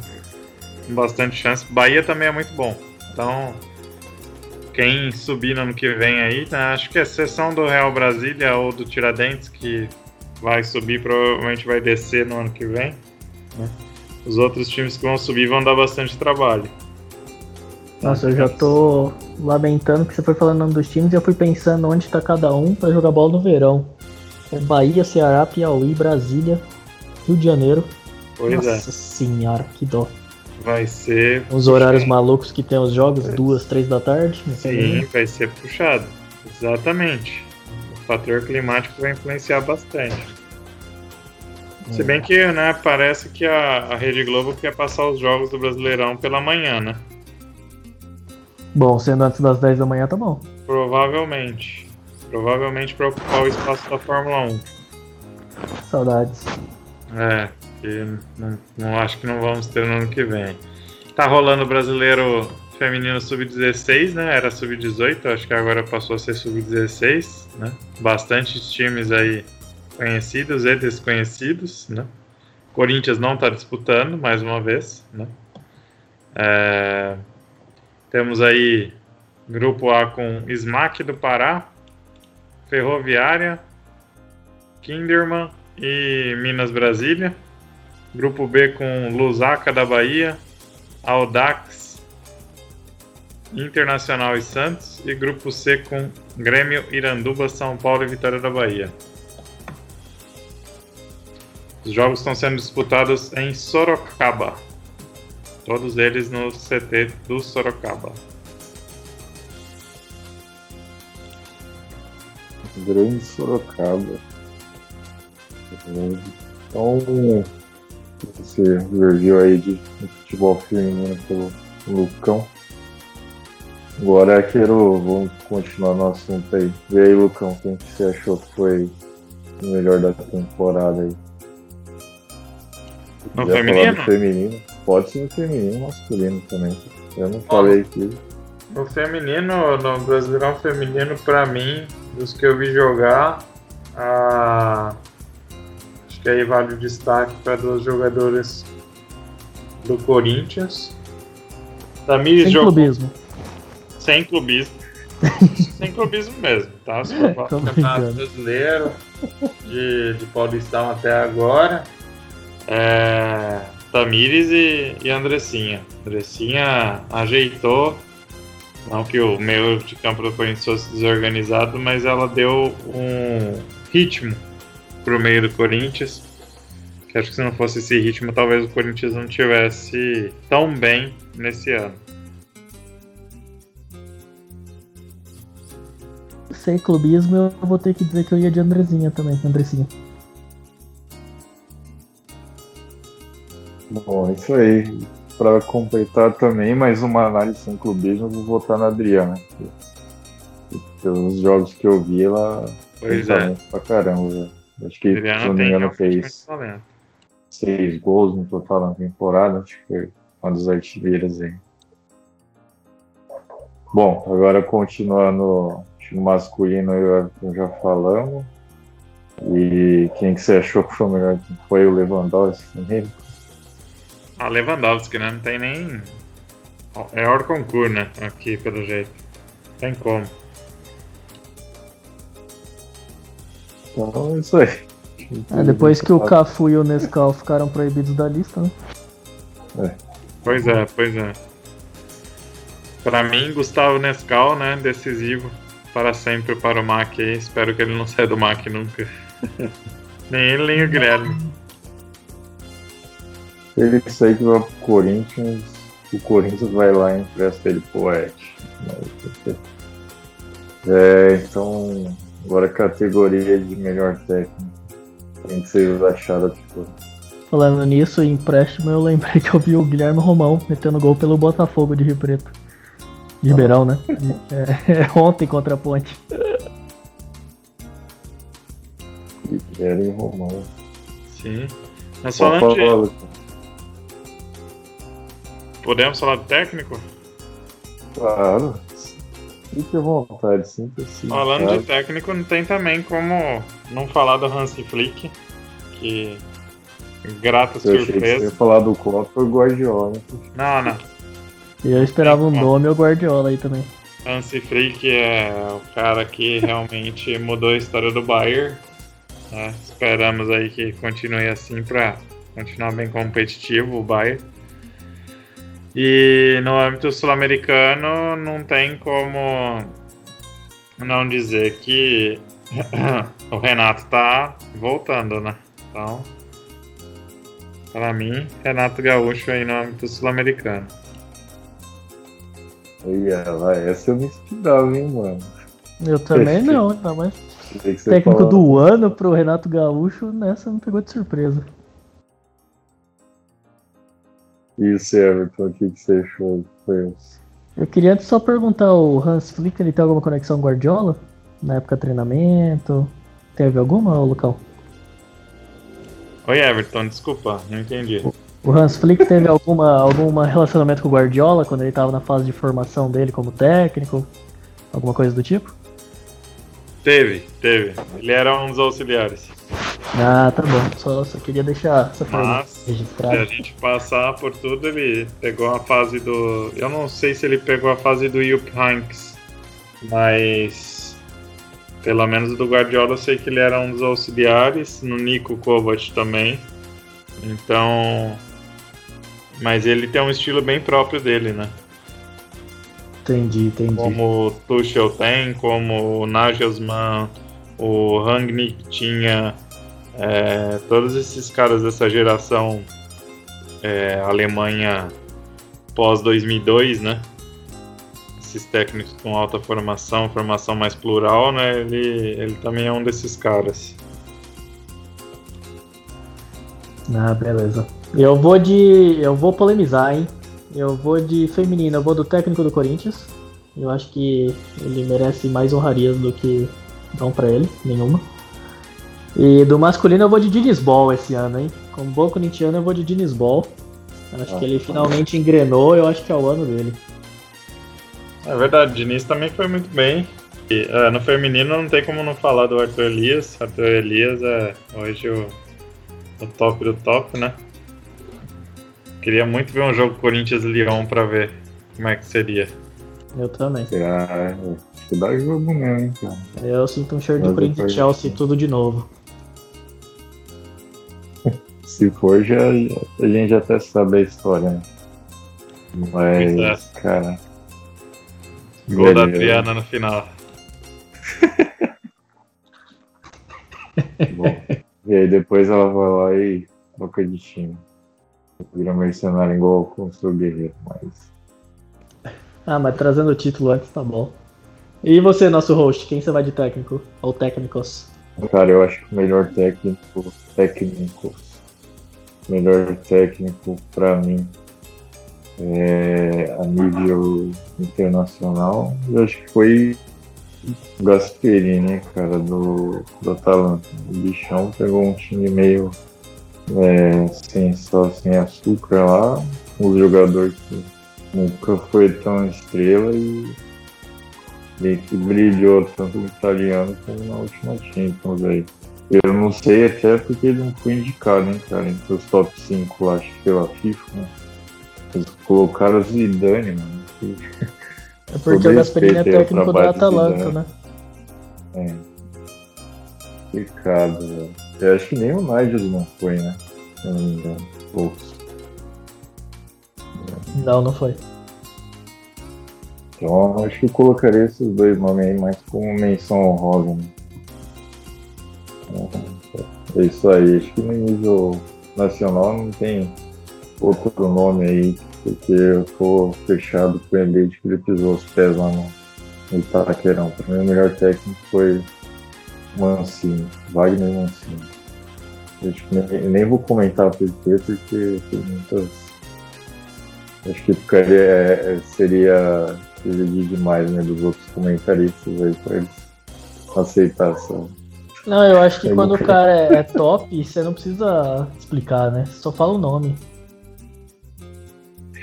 com bastante chance. Bahia também é muito bom. Então, quem subir no ano que vem aí, né, acho que é exceção do Real Brasília ou do Tiradentes, que vai subir, provavelmente vai descer no ano que vem. né? Os outros times que vão subir vão dar bastante trabalho. Nossa, eu já tô lamentando que você foi falando o nome dos times e eu fui pensando onde tá cada um pra jogar bola no verão. É Bahia, Ceará, Piauí, Brasília, Rio de Janeiro. Pois Nossa senhora, que dó. Vai ser. Os horários malucos que tem os jogos, duas, três da tarde. né? Sim, vai ser puxado. Exatamente. O fator climático vai influenciar bastante. Se bem que, né, parece que a, a Rede Globo quer passar os jogos do Brasileirão pela manhã, né? Bom, sendo antes das 10 da manhã, tá bom. Provavelmente. Provavelmente para ocupar o espaço da Fórmula 1. Saudades. É, que não, não acho que não vamos ter no ano que vem. Tá rolando o brasileiro feminino sub-16, né? Era sub-18, acho que agora passou a ser sub-16, né? Bastantes times aí conhecidos e desconhecidos, né? Corinthians não está disputando mais uma vez, né? É, temos aí grupo A com Smack do Pará, Ferroviária, Kinderman e Minas Brasília. Grupo B com Lusaka da Bahia, Audax, Internacional e Santos. E grupo C com Grêmio, Iranduba, São Paulo e Vitória da Bahia. Os jogos estão sendo disputados em Sorocaba. Todos eles no CT do Sorocaba. Grande Sorocaba. Então, esse review aí de futebol feminino pelo Lucão. Agora quero, vamos continuar no assunto aí. E aí, Lucão, quem que você achou que foi o melhor da temporada aí? No Já feminino? feminino. Pode ser no feminino masculino também. Eu não falei aqui. No feminino, no Brasileirão Feminino, pra mim, dos que eu vi jogar, a... que aí vale o destaque para duas jogadoras do Corinthians. Tamires Sem jogou clubismo. sem clubismo. (laughs) sem clubismo mesmo, tá? Se for falar Tô do Campeonato. Brasileiro, de, de Paulistão até agora. É, Tamires e, e Andressinha. Andressinha ajeitou. Não que o meio de campo do Corinthians fosse desorganizado, mas ela deu um ritmo pro meio do Corinthians. Que acho que se não fosse esse ritmo, talvez o Corinthians não tivesse tão bem nesse ano. Sem clubismo, eu vou ter que dizer que eu ia de Andrezinha também, Andressinha. Bom, é isso aí. Para completar também, mais uma análise sem clubismo, eu vou votar na Adriana. Pelos jogos que eu vi, ela Pois é. pra caramba. velho. Acho que, se Adriana não me engano, muito fez seis gols no total na temporada. Acho que foi uma das artilheiras aí. Bom, agora continuando time masculino, eu já falamos. E quem que você achou que foi o melhor? Foi o Lewandowski também? A Lewandowski, né? Não tem nem. É hora concurso, né? Aqui, pelo jeito. Tem como. Então é isso aí. Ah, depois que o Cafu e o Nescau ficaram proibidos da lista, né? Pois é, pois é. Pra mim, Gustavo Nescau, né? Decisivo para sempre para o MAC aí. Espero que ele não saia do MAC nunca. (laughs) nem ele, nem o Guilherme. Ele sair que vai pro Corinthians, o Corinthians vai lá e empresta ele pro. Mas, É, então, agora categoria de melhor técnico. Quem que vocês acharam tipo, Falando nisso, em empréstimo, eu lembrei que eu vi o Guilherme Romão metendo gol pelo Botafogo de Rio Preto. De Ribeirão, né? (laughs) É, ontem contra a Ponte. Guilherme Romão? Sim. Mas falando de. falar, Lucas. Podemos falar de técnico? Claro. Fique à vontade, sinta-se. em Falando casa. de técnico, não tem também como não falar do Hansi Flick, que grata Eu achei que você ia surpresa. falar do Klopp ou Guardiola. Não, não. E eu esperava um nome ou Guardiola aí também. Hansi Flick é o cara que realmente (laughs) mudou a história do Bayern. né? Esperamos aí que continue assim para continuar bem competitivo o Bayern. E no âmbito sul-americano não tem como não dizer que (coughs) o Renato tá voltando, né? Então Para mim, Renato Gaúcho aí no âmbito sul-americano. Ia, vai, essa eu me esperava, hein, mano. Eu também não, tá, mas técnico fala... do ano pro Renato Gaúcho, nessa não pegou de surpresa. Isso, Everton, o que, que você achou? Foi isso. Eu queria antes só perguntar, o Hans Flick, ele tem alguma conexão com Guardiola? Na época treinamento? Teve alguma, Lucão? Oi, Everton, desculpa, não entendi. O Hans Flick teve alguma, algum relacionamento com o Guardiola quando ele estava na fase de formação dele como técnico? Alguma coisa do tipo? Teve, teve. Ele era um dos auxiliares. Ah, tá bom. Só, só queria deixar essa Mas, registrada. Se a gente passar por tudo, ele pegou a fase do. Eu não sei se ele pegou a fase do Yup Hanks, mas. Pelo menos do Guardiola eu sei que ele era um dos auxiliares, no Nico Kovac também. Então. Mas ele tem um estilo bem próprio dele, né? Entendi, entendi. Como o Tuchel tem, como o Nagelsmann, o Rangnick tinha, é, todos esses caras dessa geração é, Alemanha pós 2002, né? Esses técnicos com alta formação, formação mais plural, né? Ele, ele também é um desses caras. Ah, beleza. Eu vou de. Eu vou polemizar, hein? Eu vou de feminino, eu vou do técnico do Corinthians. Eu acho que ele merece mais honrarias do que dão para ele, nenhuma. E do masculino eu vou de Diniz Ball esse ano, hein? Como bom corintiano eu vou de Diniz Ball. Acho que ele finalmente engrenou, eu acho que é o ano dele. É verdade, o Diniz também foi muito bem. E, é, no feminino não tem como não falar do Arthur Elias. Arthur Elias é hoje o, o top do top, né? Queria muito ver um jogo Corinthians-Lyon pra ver como é que seria. Eu também. Será? Acho que dá jogo mesmo, hein, cara. Eu sinto um cheiro de Corinthians Chelsea tudo de novo. (laughs) Se for, já, a gente já até sabe a história, né? Mas, é. cara. Gol da Adriana no final. (laughs) Bom, e aí depois ela vai lá e troca de time. Vira mercenário igual o seu guerreiro, mas. Ah, mas trazendo o título antes tá bom. E você, nosso host, quem você vai de técnico? Ou técnicos? Cara, eu acho que o melhor técnico. Técnico. Melhor técnico pra mim. É, a nível internacional, eu acho que foi Gasperini, né, cara, do, do Atalanta. O bichão pegou um time meio é, sem só sem açúcar lá, os jogadores que nunca foi tão estrela e meio que brilhou tanto no italiano como na última Champions aí. Eu não sei até porque ele não foi indicado, hein, cara, entre os top 5, acho, pela FIFA, né? Eles colocaram Zidane, mano. Que... (laughs) É porque o Gasperini é técnico da Atalanta, né? É. Complicado, velho. Eu acho que nem o Nigel não foi, né? Se não me engano. Poucos. Não, não foi. Então acho que eu colocaria esses dois nomes aí mais como menção honrosa. Né? É isso aí. Acho que no nível nacional não tem outro nome aí, porque eu tô fechado com ele desde que ele pisou os pés lá no, no Itaquerão. Para mim o melhor técnico foi Mancini, Wagner Mancini. Acho que nem, nem vou comentar por quê, porque tem muitas. Acho que ficaria, é, é, seria exigir demais né, dos outros comentaristas aí para eles aceitar essa. Não, eu acho que quando o cara é, é top, (laughs) você não precisa explicar, né? Você só fala o nome.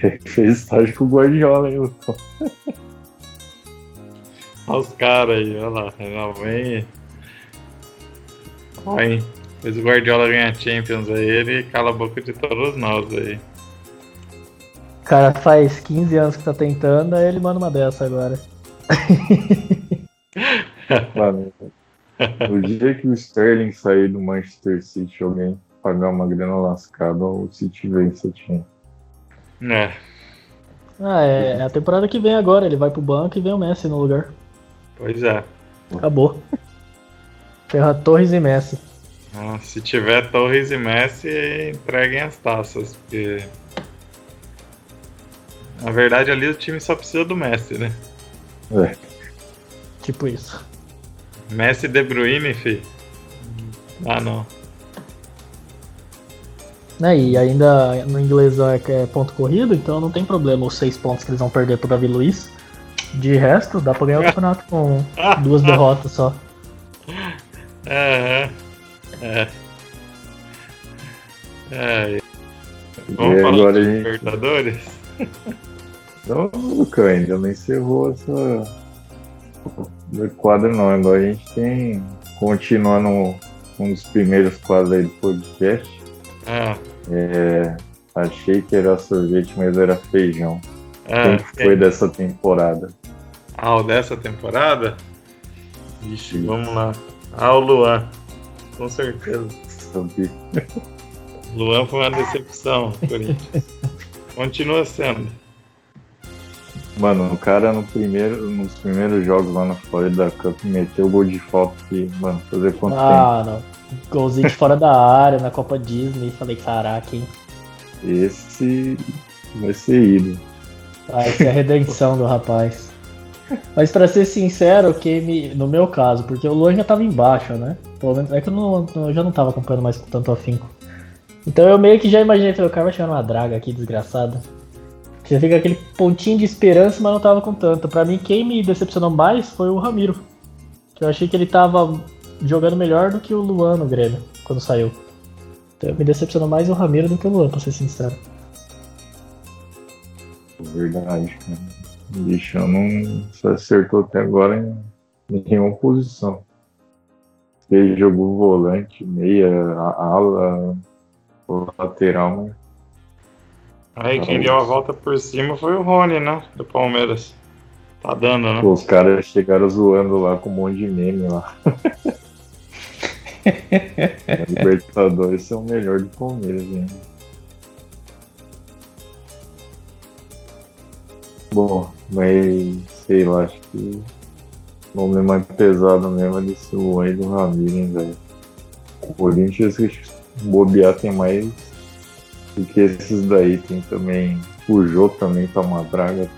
(laughs) Fez estágio com o Guardiola, hein, Olha os caras aí, olha lá. Não, vem. Fez o Guardiola ganhar Champions aí, ele cala a boca de todos nós aí. O cara faz 15 anos que tá tentando, aí ele manda uma dessa agora. (laughs) Mano, no dia que o Sterling sair do Manchester City, alguém pagar uma grana lascada, o City vence o time. É. Ah, é, é a temporada que vem agora, ele vai pro banco e vem o Messi no lugar. Pois é. Acabou. Ferra Torres e Messi. Ah, se tiver Torres e Messi, entreguem as taças, porque. Na verdade, ali o time só precisa do Messi, né? É. Tipo isso. Messi e De Bruyne, fi. Ah, não. Né, e ainda no inglês é, que é ponto corrido, então não tem problema os seis pontos que eles vão perder pro Davi Luiz. De resto, dá pra ganhar o (laughs) campeonato com duas derrotas só. É, é. É. E Vamos falar agora a gente. Libertadores? Não, Lucas, ainda não encerrou essa. do quadro não. Agora a gente tem. Continuando um dos primeiros quadros aí do podcast. Ah, É, achei que era sorvete, mas era feijão. ah, Como que foi dessa temporada? Ah, o dessa temporada? Ixi, vamos lá. Ah, o Luan. Com certeza. Luan foi uma decepção, Corinthians. Continua sendo. Mano, o cara no primeiro, nos primeiros jogos lá na Florida Cup meteu gol de falta que, mano, fazer quanto Ah, não. Golzinho de fora da área na Copa Disney. Falei, caraca, hein? tempo? Esse vai ser ídolo. Vai ser a redenção do rapaz. Mas pra ser sincero, quem me, no meu caso, porque o Luan já tava embaixo, né? Pelo menos é que eu, não, eu já não tava acompanhando mais com tanto afinco. Então eu meio que já imaginei, falei, o cara vai chegar numa draga aqui, desgraçada. Você fica aquele pontinho de esperança, mas não tava com tanto. Pra mim, quem me decepcionou mais foi o Ramiro. Que eu achei que ele tava jogando melhor do que o Luan no Grêmio, quando saiu. Então me decepcionou mais o Ramiro do que o Luan, pra ser sincero. Verdade. O bichão não se acertou até agora em nenhuma posição. Ele jogou volante, meia, ala, lateral, mas Aí quem deu a volta por cima foi o Rony, né? Do Palmeiras. Tá dando, né? pô, os caras chegaram zoando lá com um monte de meme lá. (laughs) Libertadores é o melhor do Palmeiras, hein? Bom, mas sei lá, acho que o nome mais pesado mesmo é desse Luan e do Ramiro, hein, velho. O Corinthians, bobear, tem mais do que esses daí. Tem também. O Jô também tá uma draga.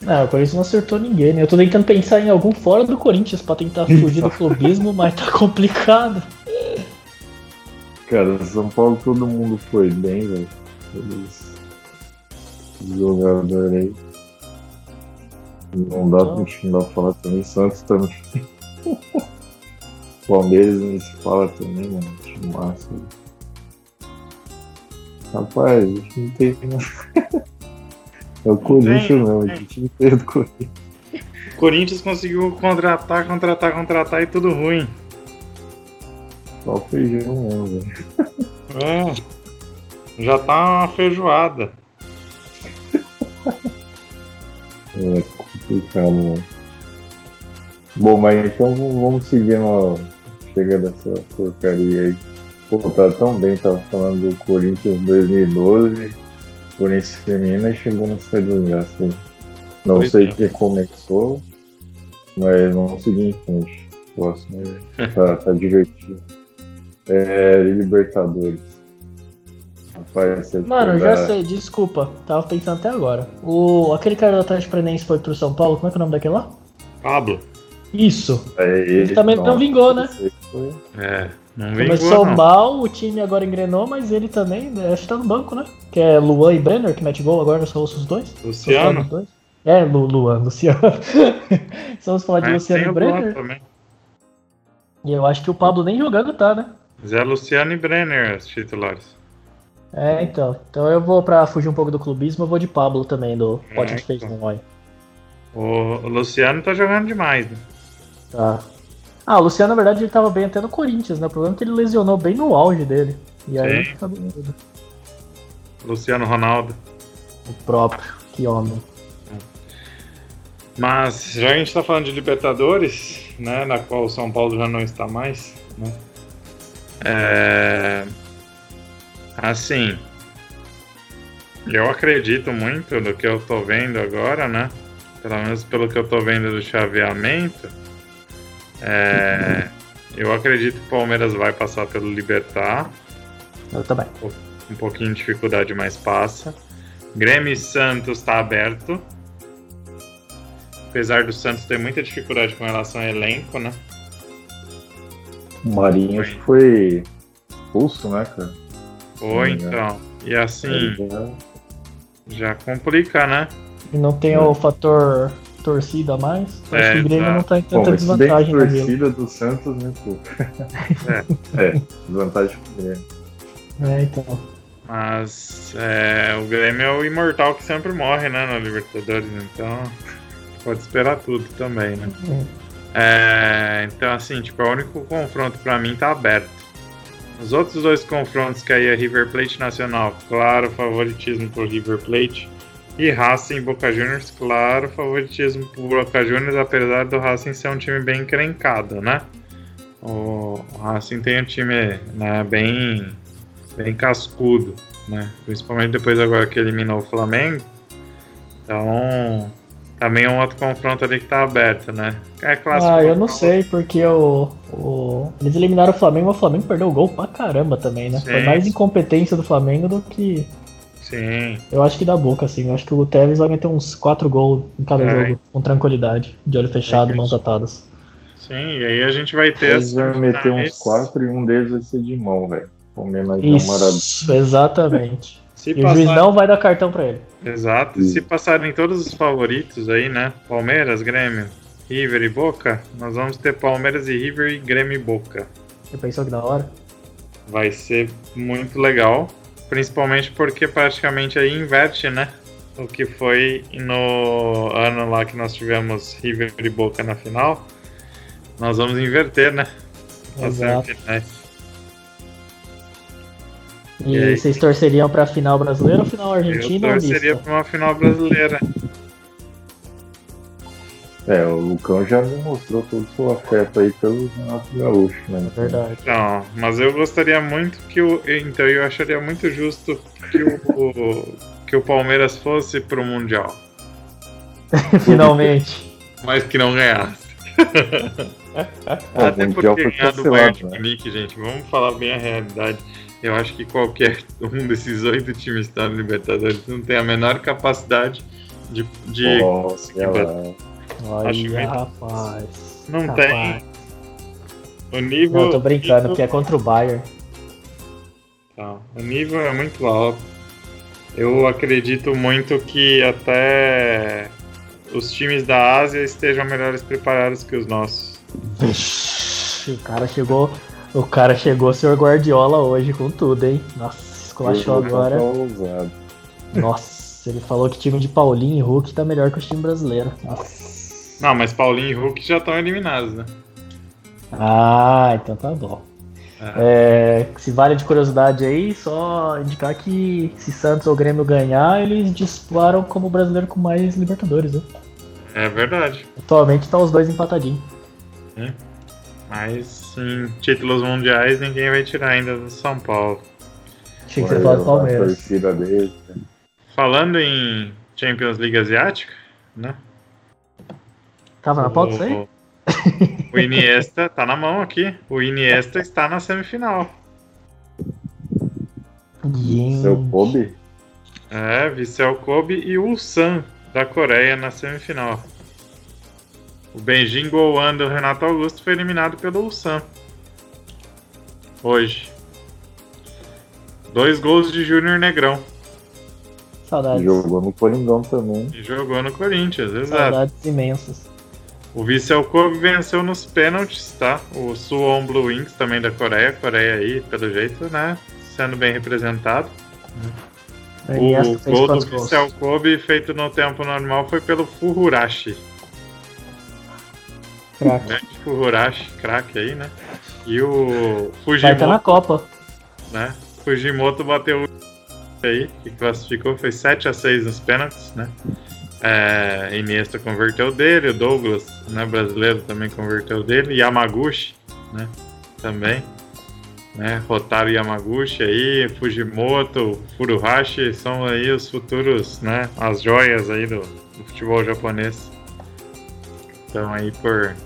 Não, o Corinthians não acertou ninguém, né? Eu tô tentando pensar em algum fora do Corinthians pra tentar fugir do (laughs) clubismo, mas tá complicado. Cara, São Paulo todo mundo foi bem, velho. Todos os jogadores aí. Não dá Não. não dá pra falar também. Santos também. (laughs) Palmeiras nem se fala também, mano. Que massa. Rapaz, a gente não tem. (laughs) É o Corinthians Tem, não, a tem. gente inteiro do Corinthians. O Corinthians conseguiu contratar, contratar, contratar e tudo ruim. Só feijão mesmo, velho. É. Já tá uma feijoada. (laughs) É mano. Bom, mas então vamos seguindo a chega dessa porcaria aí. Pô, tá tão bem, tava falando do Corinthians 2012, Corinthians feminino e chegou nessa desgraça aí. Não Pois sei é. que começou, mas vamos seguir em frente. Próximo tá, tá divertido. É, Libertadores. Rapaz, Mano, já sei, desculpa. Tava pensando até agora. O, aquele cara do Atlético Paranaense foi pro São Paulo, como é que é o nome daquele lá? Pablo. Isso. É, ele, também não vingou, né? É. Não vingou, Começou não. mal, o time agora engrenou, mas ele também, né, acho que tá no banco, né? Que é Luan e Brenner, que mete gol agora, são os dois. Luciano. Os dois. É, Lu, Luan, (laughs) Luciano. Só vamos falar de É, Luciano e Brenner. também. E eu acho que o Pablo nem jogando tá, né? Mas é Luciano e Brenner os titulares. É, então. Então eu vou, pra fugir um pouco do clubismo, eu vou de Pablo também, do Pote de É, então. no Oi. O Luciano tá jogando demais, né? Tá. Ah, o Luciano, na verdade, ele tava bem até no Corinthians, né? O problema é que ele lesionou bem no auge dele. E aí Sim. acabou indo. Luciano Ronaldo. o próprio, que homem. Mas já que a gente tá falando de Libertadores, né? Na qual o São Paulo já não está mais, né? É... Assim, eu acredito muito no que eu tô vendo agora, né? Pelo menos pelo que eu tô vendo do chaveamento. É... Eu acredito que o Palmeiras vai passar pelo Libertar. Eu também. Um pouquinho de dificuldade, mas passa. Grêmio e Santos está aberto. Apesar do Santos ter muita dificuldade com relação ao elenco, né? O Marinho foi expulso, né, cara? Foi, Sim, então. E assim, É, já complica, né? E não tem o fator torcida a mais. Acho É, que o Grêmio não tá em Bom, tanta bem que desvantagem Vila. torcida do Santos, né, pô? (laughs) é, desvantagem pro Grêmio. É, então. Mas é, o Grêmio é o imortal que sempre morre, né, na Libertadores, então pode esperar tudo também, né? É, então, assim, tipo, o único confronto pra mim tá aberto. Os outros dois confrontos que aí é River Plate Nacional, claro, favoritismo por River Plate. E Racing Boca Juniors, claro, favoritismo por Boca Juniors, apesar do Racing ser um time bem encrencado, né? O Racing tem um time né, bem, bem cascudo, né? Principalmente depois agora que eliminou o Flamengo. Então, também é um outro confronto ali que tá aberto, né? É clássico. Ah, eu não sei, porque o, o- eles eliminaram o Flamengo, mas o Flamengo perdeu o gol pra caramba também, né? Foi Sim. mais incompetência do Flamengo do que. Sim, Eu acho que da boca, assim. Eu acho que o Tevez vai meter uns 4 gols em cada É. jogo, com tranquilidade, de olho fechado, É, mãos atadas. sim, e aí a gente vai ter Eles vão meter uns finais. quatro e um deles vai ser de mão, velho. Isso, exatamente. Se E o juiz passar- não vai dar cartão pra ele. Exato, e se passarem todos os favoritos aí, né? Palmeiras, Grêmio, River e Boca, nós vamos ter Palmeiras e River e Grêmio e Boca. Você pensou que da hora? Vai ser muito legal, principalmente porque praticamente aí inverte, né? O que foi no ano lá que nós tivemos River e Boca na final. Nós vamos inverter, né? As Exato. semifinais. E, E vocês torceriam pra final brasileira ou final Eu argentina ou torceria pra uma final brasileira. É, o Lucão já demonstrou todo o seu afeto aí pelo Renato Gaúcho, né? Verdade. Não, mas eu gostaria muito que o. Então eu acharia muito justo que o, o- que o Palmeiras fosse pro Mundial, (laughs) Finalmente. mas que não ganhasse. É, (laughs) Até o por Mundial foi ganhar do Bayern de né? Munique, gente. Vamos falar bem a realidade. Eu acho que qualquer (laughs) um desses oito times que está no Libertadores não tem a menor capacidade de. de Nossa, que olha. Acho muito- rapaz. Não Rapaz. tem. o nível. Não, eu tô brincando, porque é contra o Bayern. Tá, O nível é muito alto. Eu acredito muito que até os times da Ásia estejam melhores preparados que os nossos. Vixe, o cara chegou. O cara chegou, senhor Guardiola, hoje com tudo, hein? Nossa, esculachou agora. ousado. Nossa, ele falou que o time de Paulinho e Hulk tá melhor que o time brasileiro. Nossa. Não, mas Paulinho e Hulk já estão eliminados, né? Ah, então tá bom. É, se vale de curiosidade aí, só indicar que se Santos ou Grêmio ganhar, eles disparam como brasileiro com mais Libertadores, né? É verdade. Atualmente tá os dois empatadinhos. Mas em títulos mundiais ninguém vai tirar ainda do São Paulo. Achei que falar do Palmeiras. dele. Falando em Champions League Asiática, né? Tava na pauta isso aí? O, (laughs) o Iniesta tá na mão aqui. O Iniesta está na semifinal. Gente. Seu Kobe? É, Vissel Kobe e Ulsan da Coreia na semifinal. O Benjin Goan do Renato Augusto foi eliminado pelo Ulsan. Hoje. Dois gols de Júnior Negrão. Saudades. Jogou no Coringão também. E jogou no Corinthians, exato. Saudades imensas. O Vissel Kobe venceu nos pênaltis, tá? O Suwon Blue Wings também da Coreia. Coreia aí, pelo jeito, né? Sendo bem representado. O gol do? Vissel Kobe feito no tempo normal foi pelo Fuhurashi. Craque. Grande Fuhurashi, craque aí, né? E o Vai estar na Fujimoto, Copa. né? Fujimoto bateu o aí, que classificou, foi 7 a 6 nos pênaltis, né? É, Iniesta converteu dele, o Douglas, né, brasileiro, também converteu dele, Yamaguchi, né, também, né, Rotaro Yamaguchi aí, Fujimoto, Furuhashi, são aí os futuros, né, as joias aí do, do futebol japonês. Estão aí por,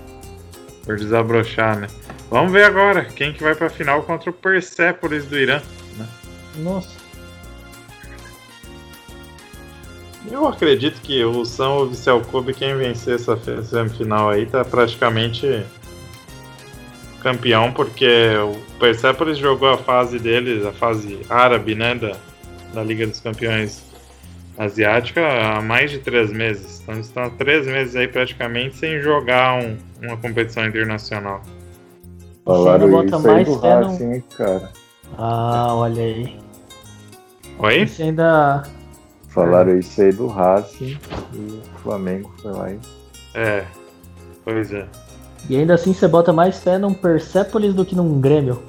por desabrochar, né. Vamos ver agora quem que vai pra final contra o Persepolis do Irã. Né? Nossa. Eu acredito que o São Oficial Clube, quem vencer essa semifinal aí, tá praticamente campeão, porque o Persepolis jogou a fase deles, a fase árabe, né, da, da Liga dos Campeões Asiática, há mais de três meses. Então eles estão há três meses aí praticamente sem jogar um, uma competição internacional. Falaram bota isso aí mais do fé no- Racing, hein, cara. Ah, olha aí. Oi? Você ainda. Falaram isso aí do Racing e o Flamengo foi lá e É. Pois é. E ainda assim você bota mais fé num Persepolis do que num Grêmio.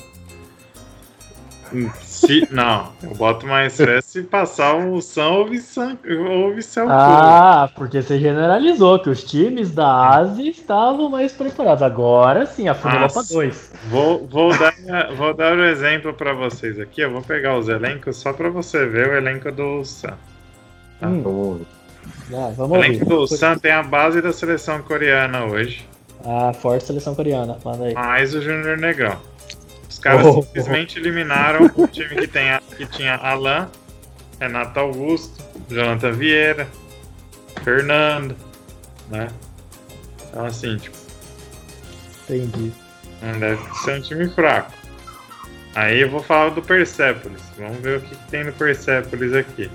Se, não, eu boto mais fé se passar o São ou ou Vicel. Ah, porque você generalizou que os times da Ásia estavam mais preparados. Agora sim, afunilou Nossa. dois. Vou, vou, dar, vou dar o exemplo pra vocês aqui. Eu vou pegar os elencos só pra você ver o elenco do Sam. Hum, vamos ver. ah, O vamos ouvir. elenco do Sam tem a base da seleção coreana hoje, Ah, forte seleção coreana. Manda aí. mais o Júnior Negrão. Os caras Oh. simplesmente eliminaram o time que, tem a- que tinha Alan, Renato Augusto, Jonathan Vieira, Fernando, né? Então assim, tipo, Entendi. Não deve ser um time fraco. Aí eu vou falar do Persepolis. Vamos ver o que, que tem no Persepolis aqui.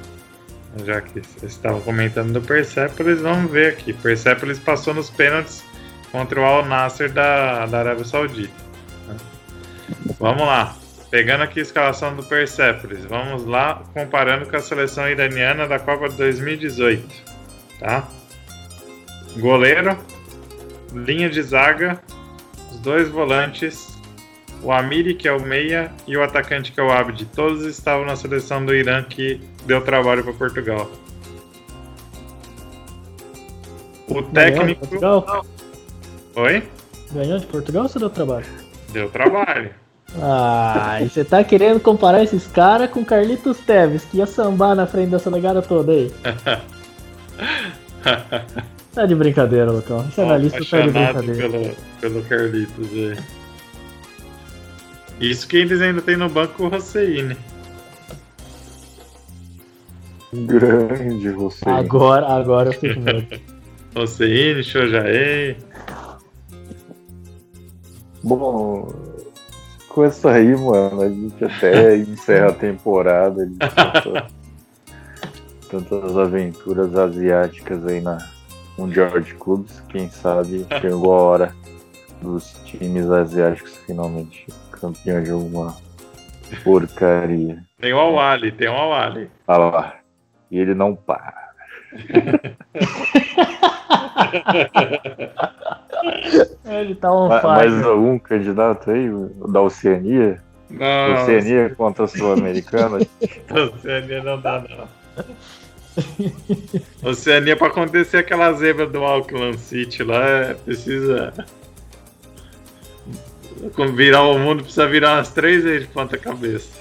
Já que vocês estavam comentando do Persepolis, vamos ver aqui. Persepolis passou nos pênaltis contra o Al Nasser da, da Arábia Saudita. né? Vamos lá. Pegando aqui a escalação do Persepolis. Vamos lá, comparando com a seleção iraniana da Copa de 2018. Tá? Goleiro, linha de zaga, os dois volantes, o Amiri, que é o meia, e o atacante, que é o Abdi. Todos estavam na seleção do Irã que deu trabalho para Portugal. O Ganhou de técnico. Portugal? Oi? Ganhou de Portugal ou você deu trabalho? Deu trabalho. Ah, e você tá querendo comparar esses caras com Carlitos Teves, que ia sambar na frente dessa negada toda aí. (laughs) Tá de brincadeira, Lucão. Esse analista tá de brincadeira. pelo, pelo Carlitos. É. Isso que eles ainda tem no banco o Hosseini. Grande você. Agora, agora eu fico medo. Hosseini, (laughs) Shojaei. Bom, com essa aí, mano, a gente até (laughs) encerra a temporada de tanta- tantas aventuras asiáticas aí na Mundial de Clubes. Quem sabe chegou a hora dos times asiáticos finalmente campeões de alguma porcaria. Tem o Awali, tem o Awali. Olha lá. E ele não para. Ele tá on fire. Mais algum candidato aí? O Da Oceania? Não, Oceania contra a Sul-Americana? (laughs) Oceania não dá, não. Oceania, pra acontecer aquela zebra do Auckland City lá, é, precisa. Quando virar o mundo, precisa virar umas três vezes de ponta cabeça.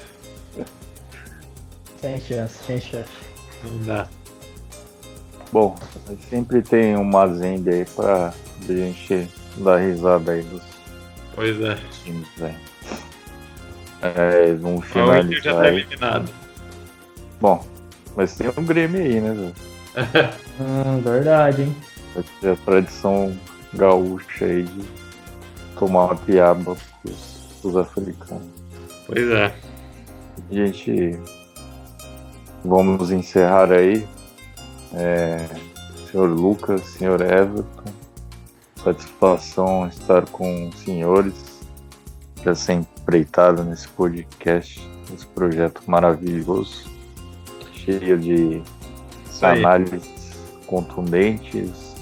Sem chance, sem chance. Não dá. Bom, sempre tem uma Zend aí pra gente dar risada aí dos Pois é. times, velho. É, vamos O Inter já finalizar tá eliminado. Bom, mas tem um Grêmio aí, né, velho? (laughs) Hum, verdade, hein? Vai ter a tradição gaúcha aí de tomar uma piaba pros, pros africanos. Pois é. Gente, vamos encerrar aí. É, senhor Lucas, senhor Everton, satisfação estar com os senhores para ser empreitado nesse podcast, esse projeto maravilhoso, cheio de análises contundentes,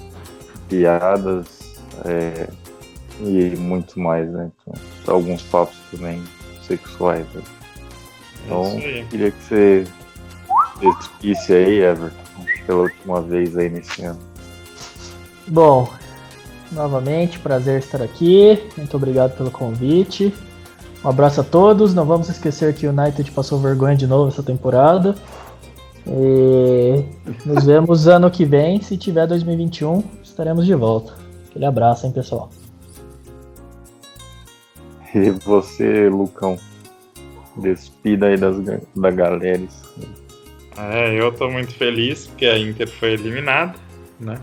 piadas é, e muito mais, né? Então, alguns papos também sexuais. Né? Então, É aí. queria que você despisse aí, Everton, pela última vez aí nesse ano. Bom, novamente, prazer estar aqui. Muito obrigado pelo convite. Um abraço a todos. Não vamos esquecer que o United passou vergonha de novo essa temporada. E nos vemos ano que vem. Se tiver 2021, estaremos de volta. Aquele abraço, hein, pessoal. E você, Lucão, despida aí das, da galera. É, eu tô muito feliz porque a Inter foi eliminada, né?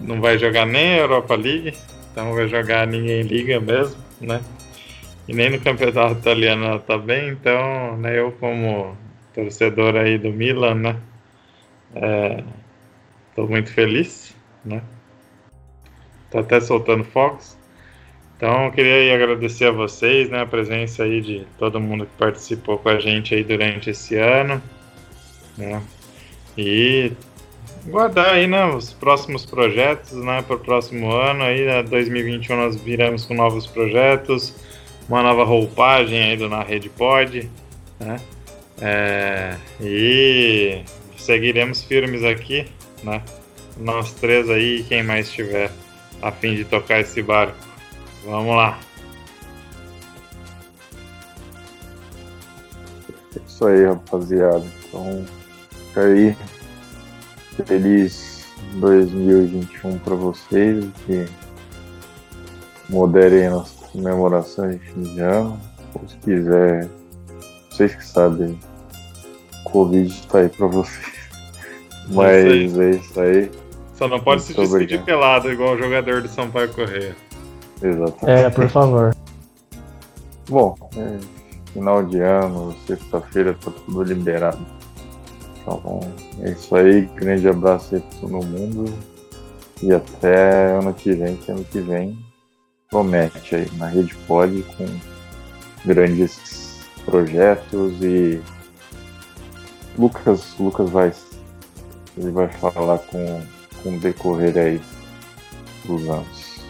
Não vai jogar nem a Europa League, então vai jogar ninguém liga mesmo, né? E nem no campeonato italiano ela tá bem, então né, eu como torcedor aí do Milan, né? É, tô muito feliz, né? Tô até soltando fogos. Então, eu queria agradecer a vocês, né, a presença aí de todo mundo que participou com a gente aí durante esse ano, né, e guardar aí, né, os próximos projetos, né, para o próximo ano aí, né, 2021 nós viramos com novos projetos, uma nova roupagem aí do Na Rede Pod, né, é, e seguiremos firmes aqui, né, nós três aí, quem mais estiver a fim de tocar esse barco. Vamos lá. É isso aí, rapaziada. Então, aí. Feliz 2021 para vocês. Que moderem as comemorações de fim de ano. Se quiser, vocês que sabem, o Covid está aí para vocês. Mas é isso aí. Só não pode Muito se despedir obrigado. pelado igual o jogador do São Paulo Correia. Exatamente. É, por favor. Bom, é, final de ano, sexta-feira, tá tudo liberado. Então, é isso aí. Grande abraço aí pra todo mundo. E até ano que vem, que ano que vem promete aí na Rede Pod com grandes projetos e Lucas, Lucas vai, ele vai falar com, com o decorrer aí dos anos.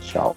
Tchau.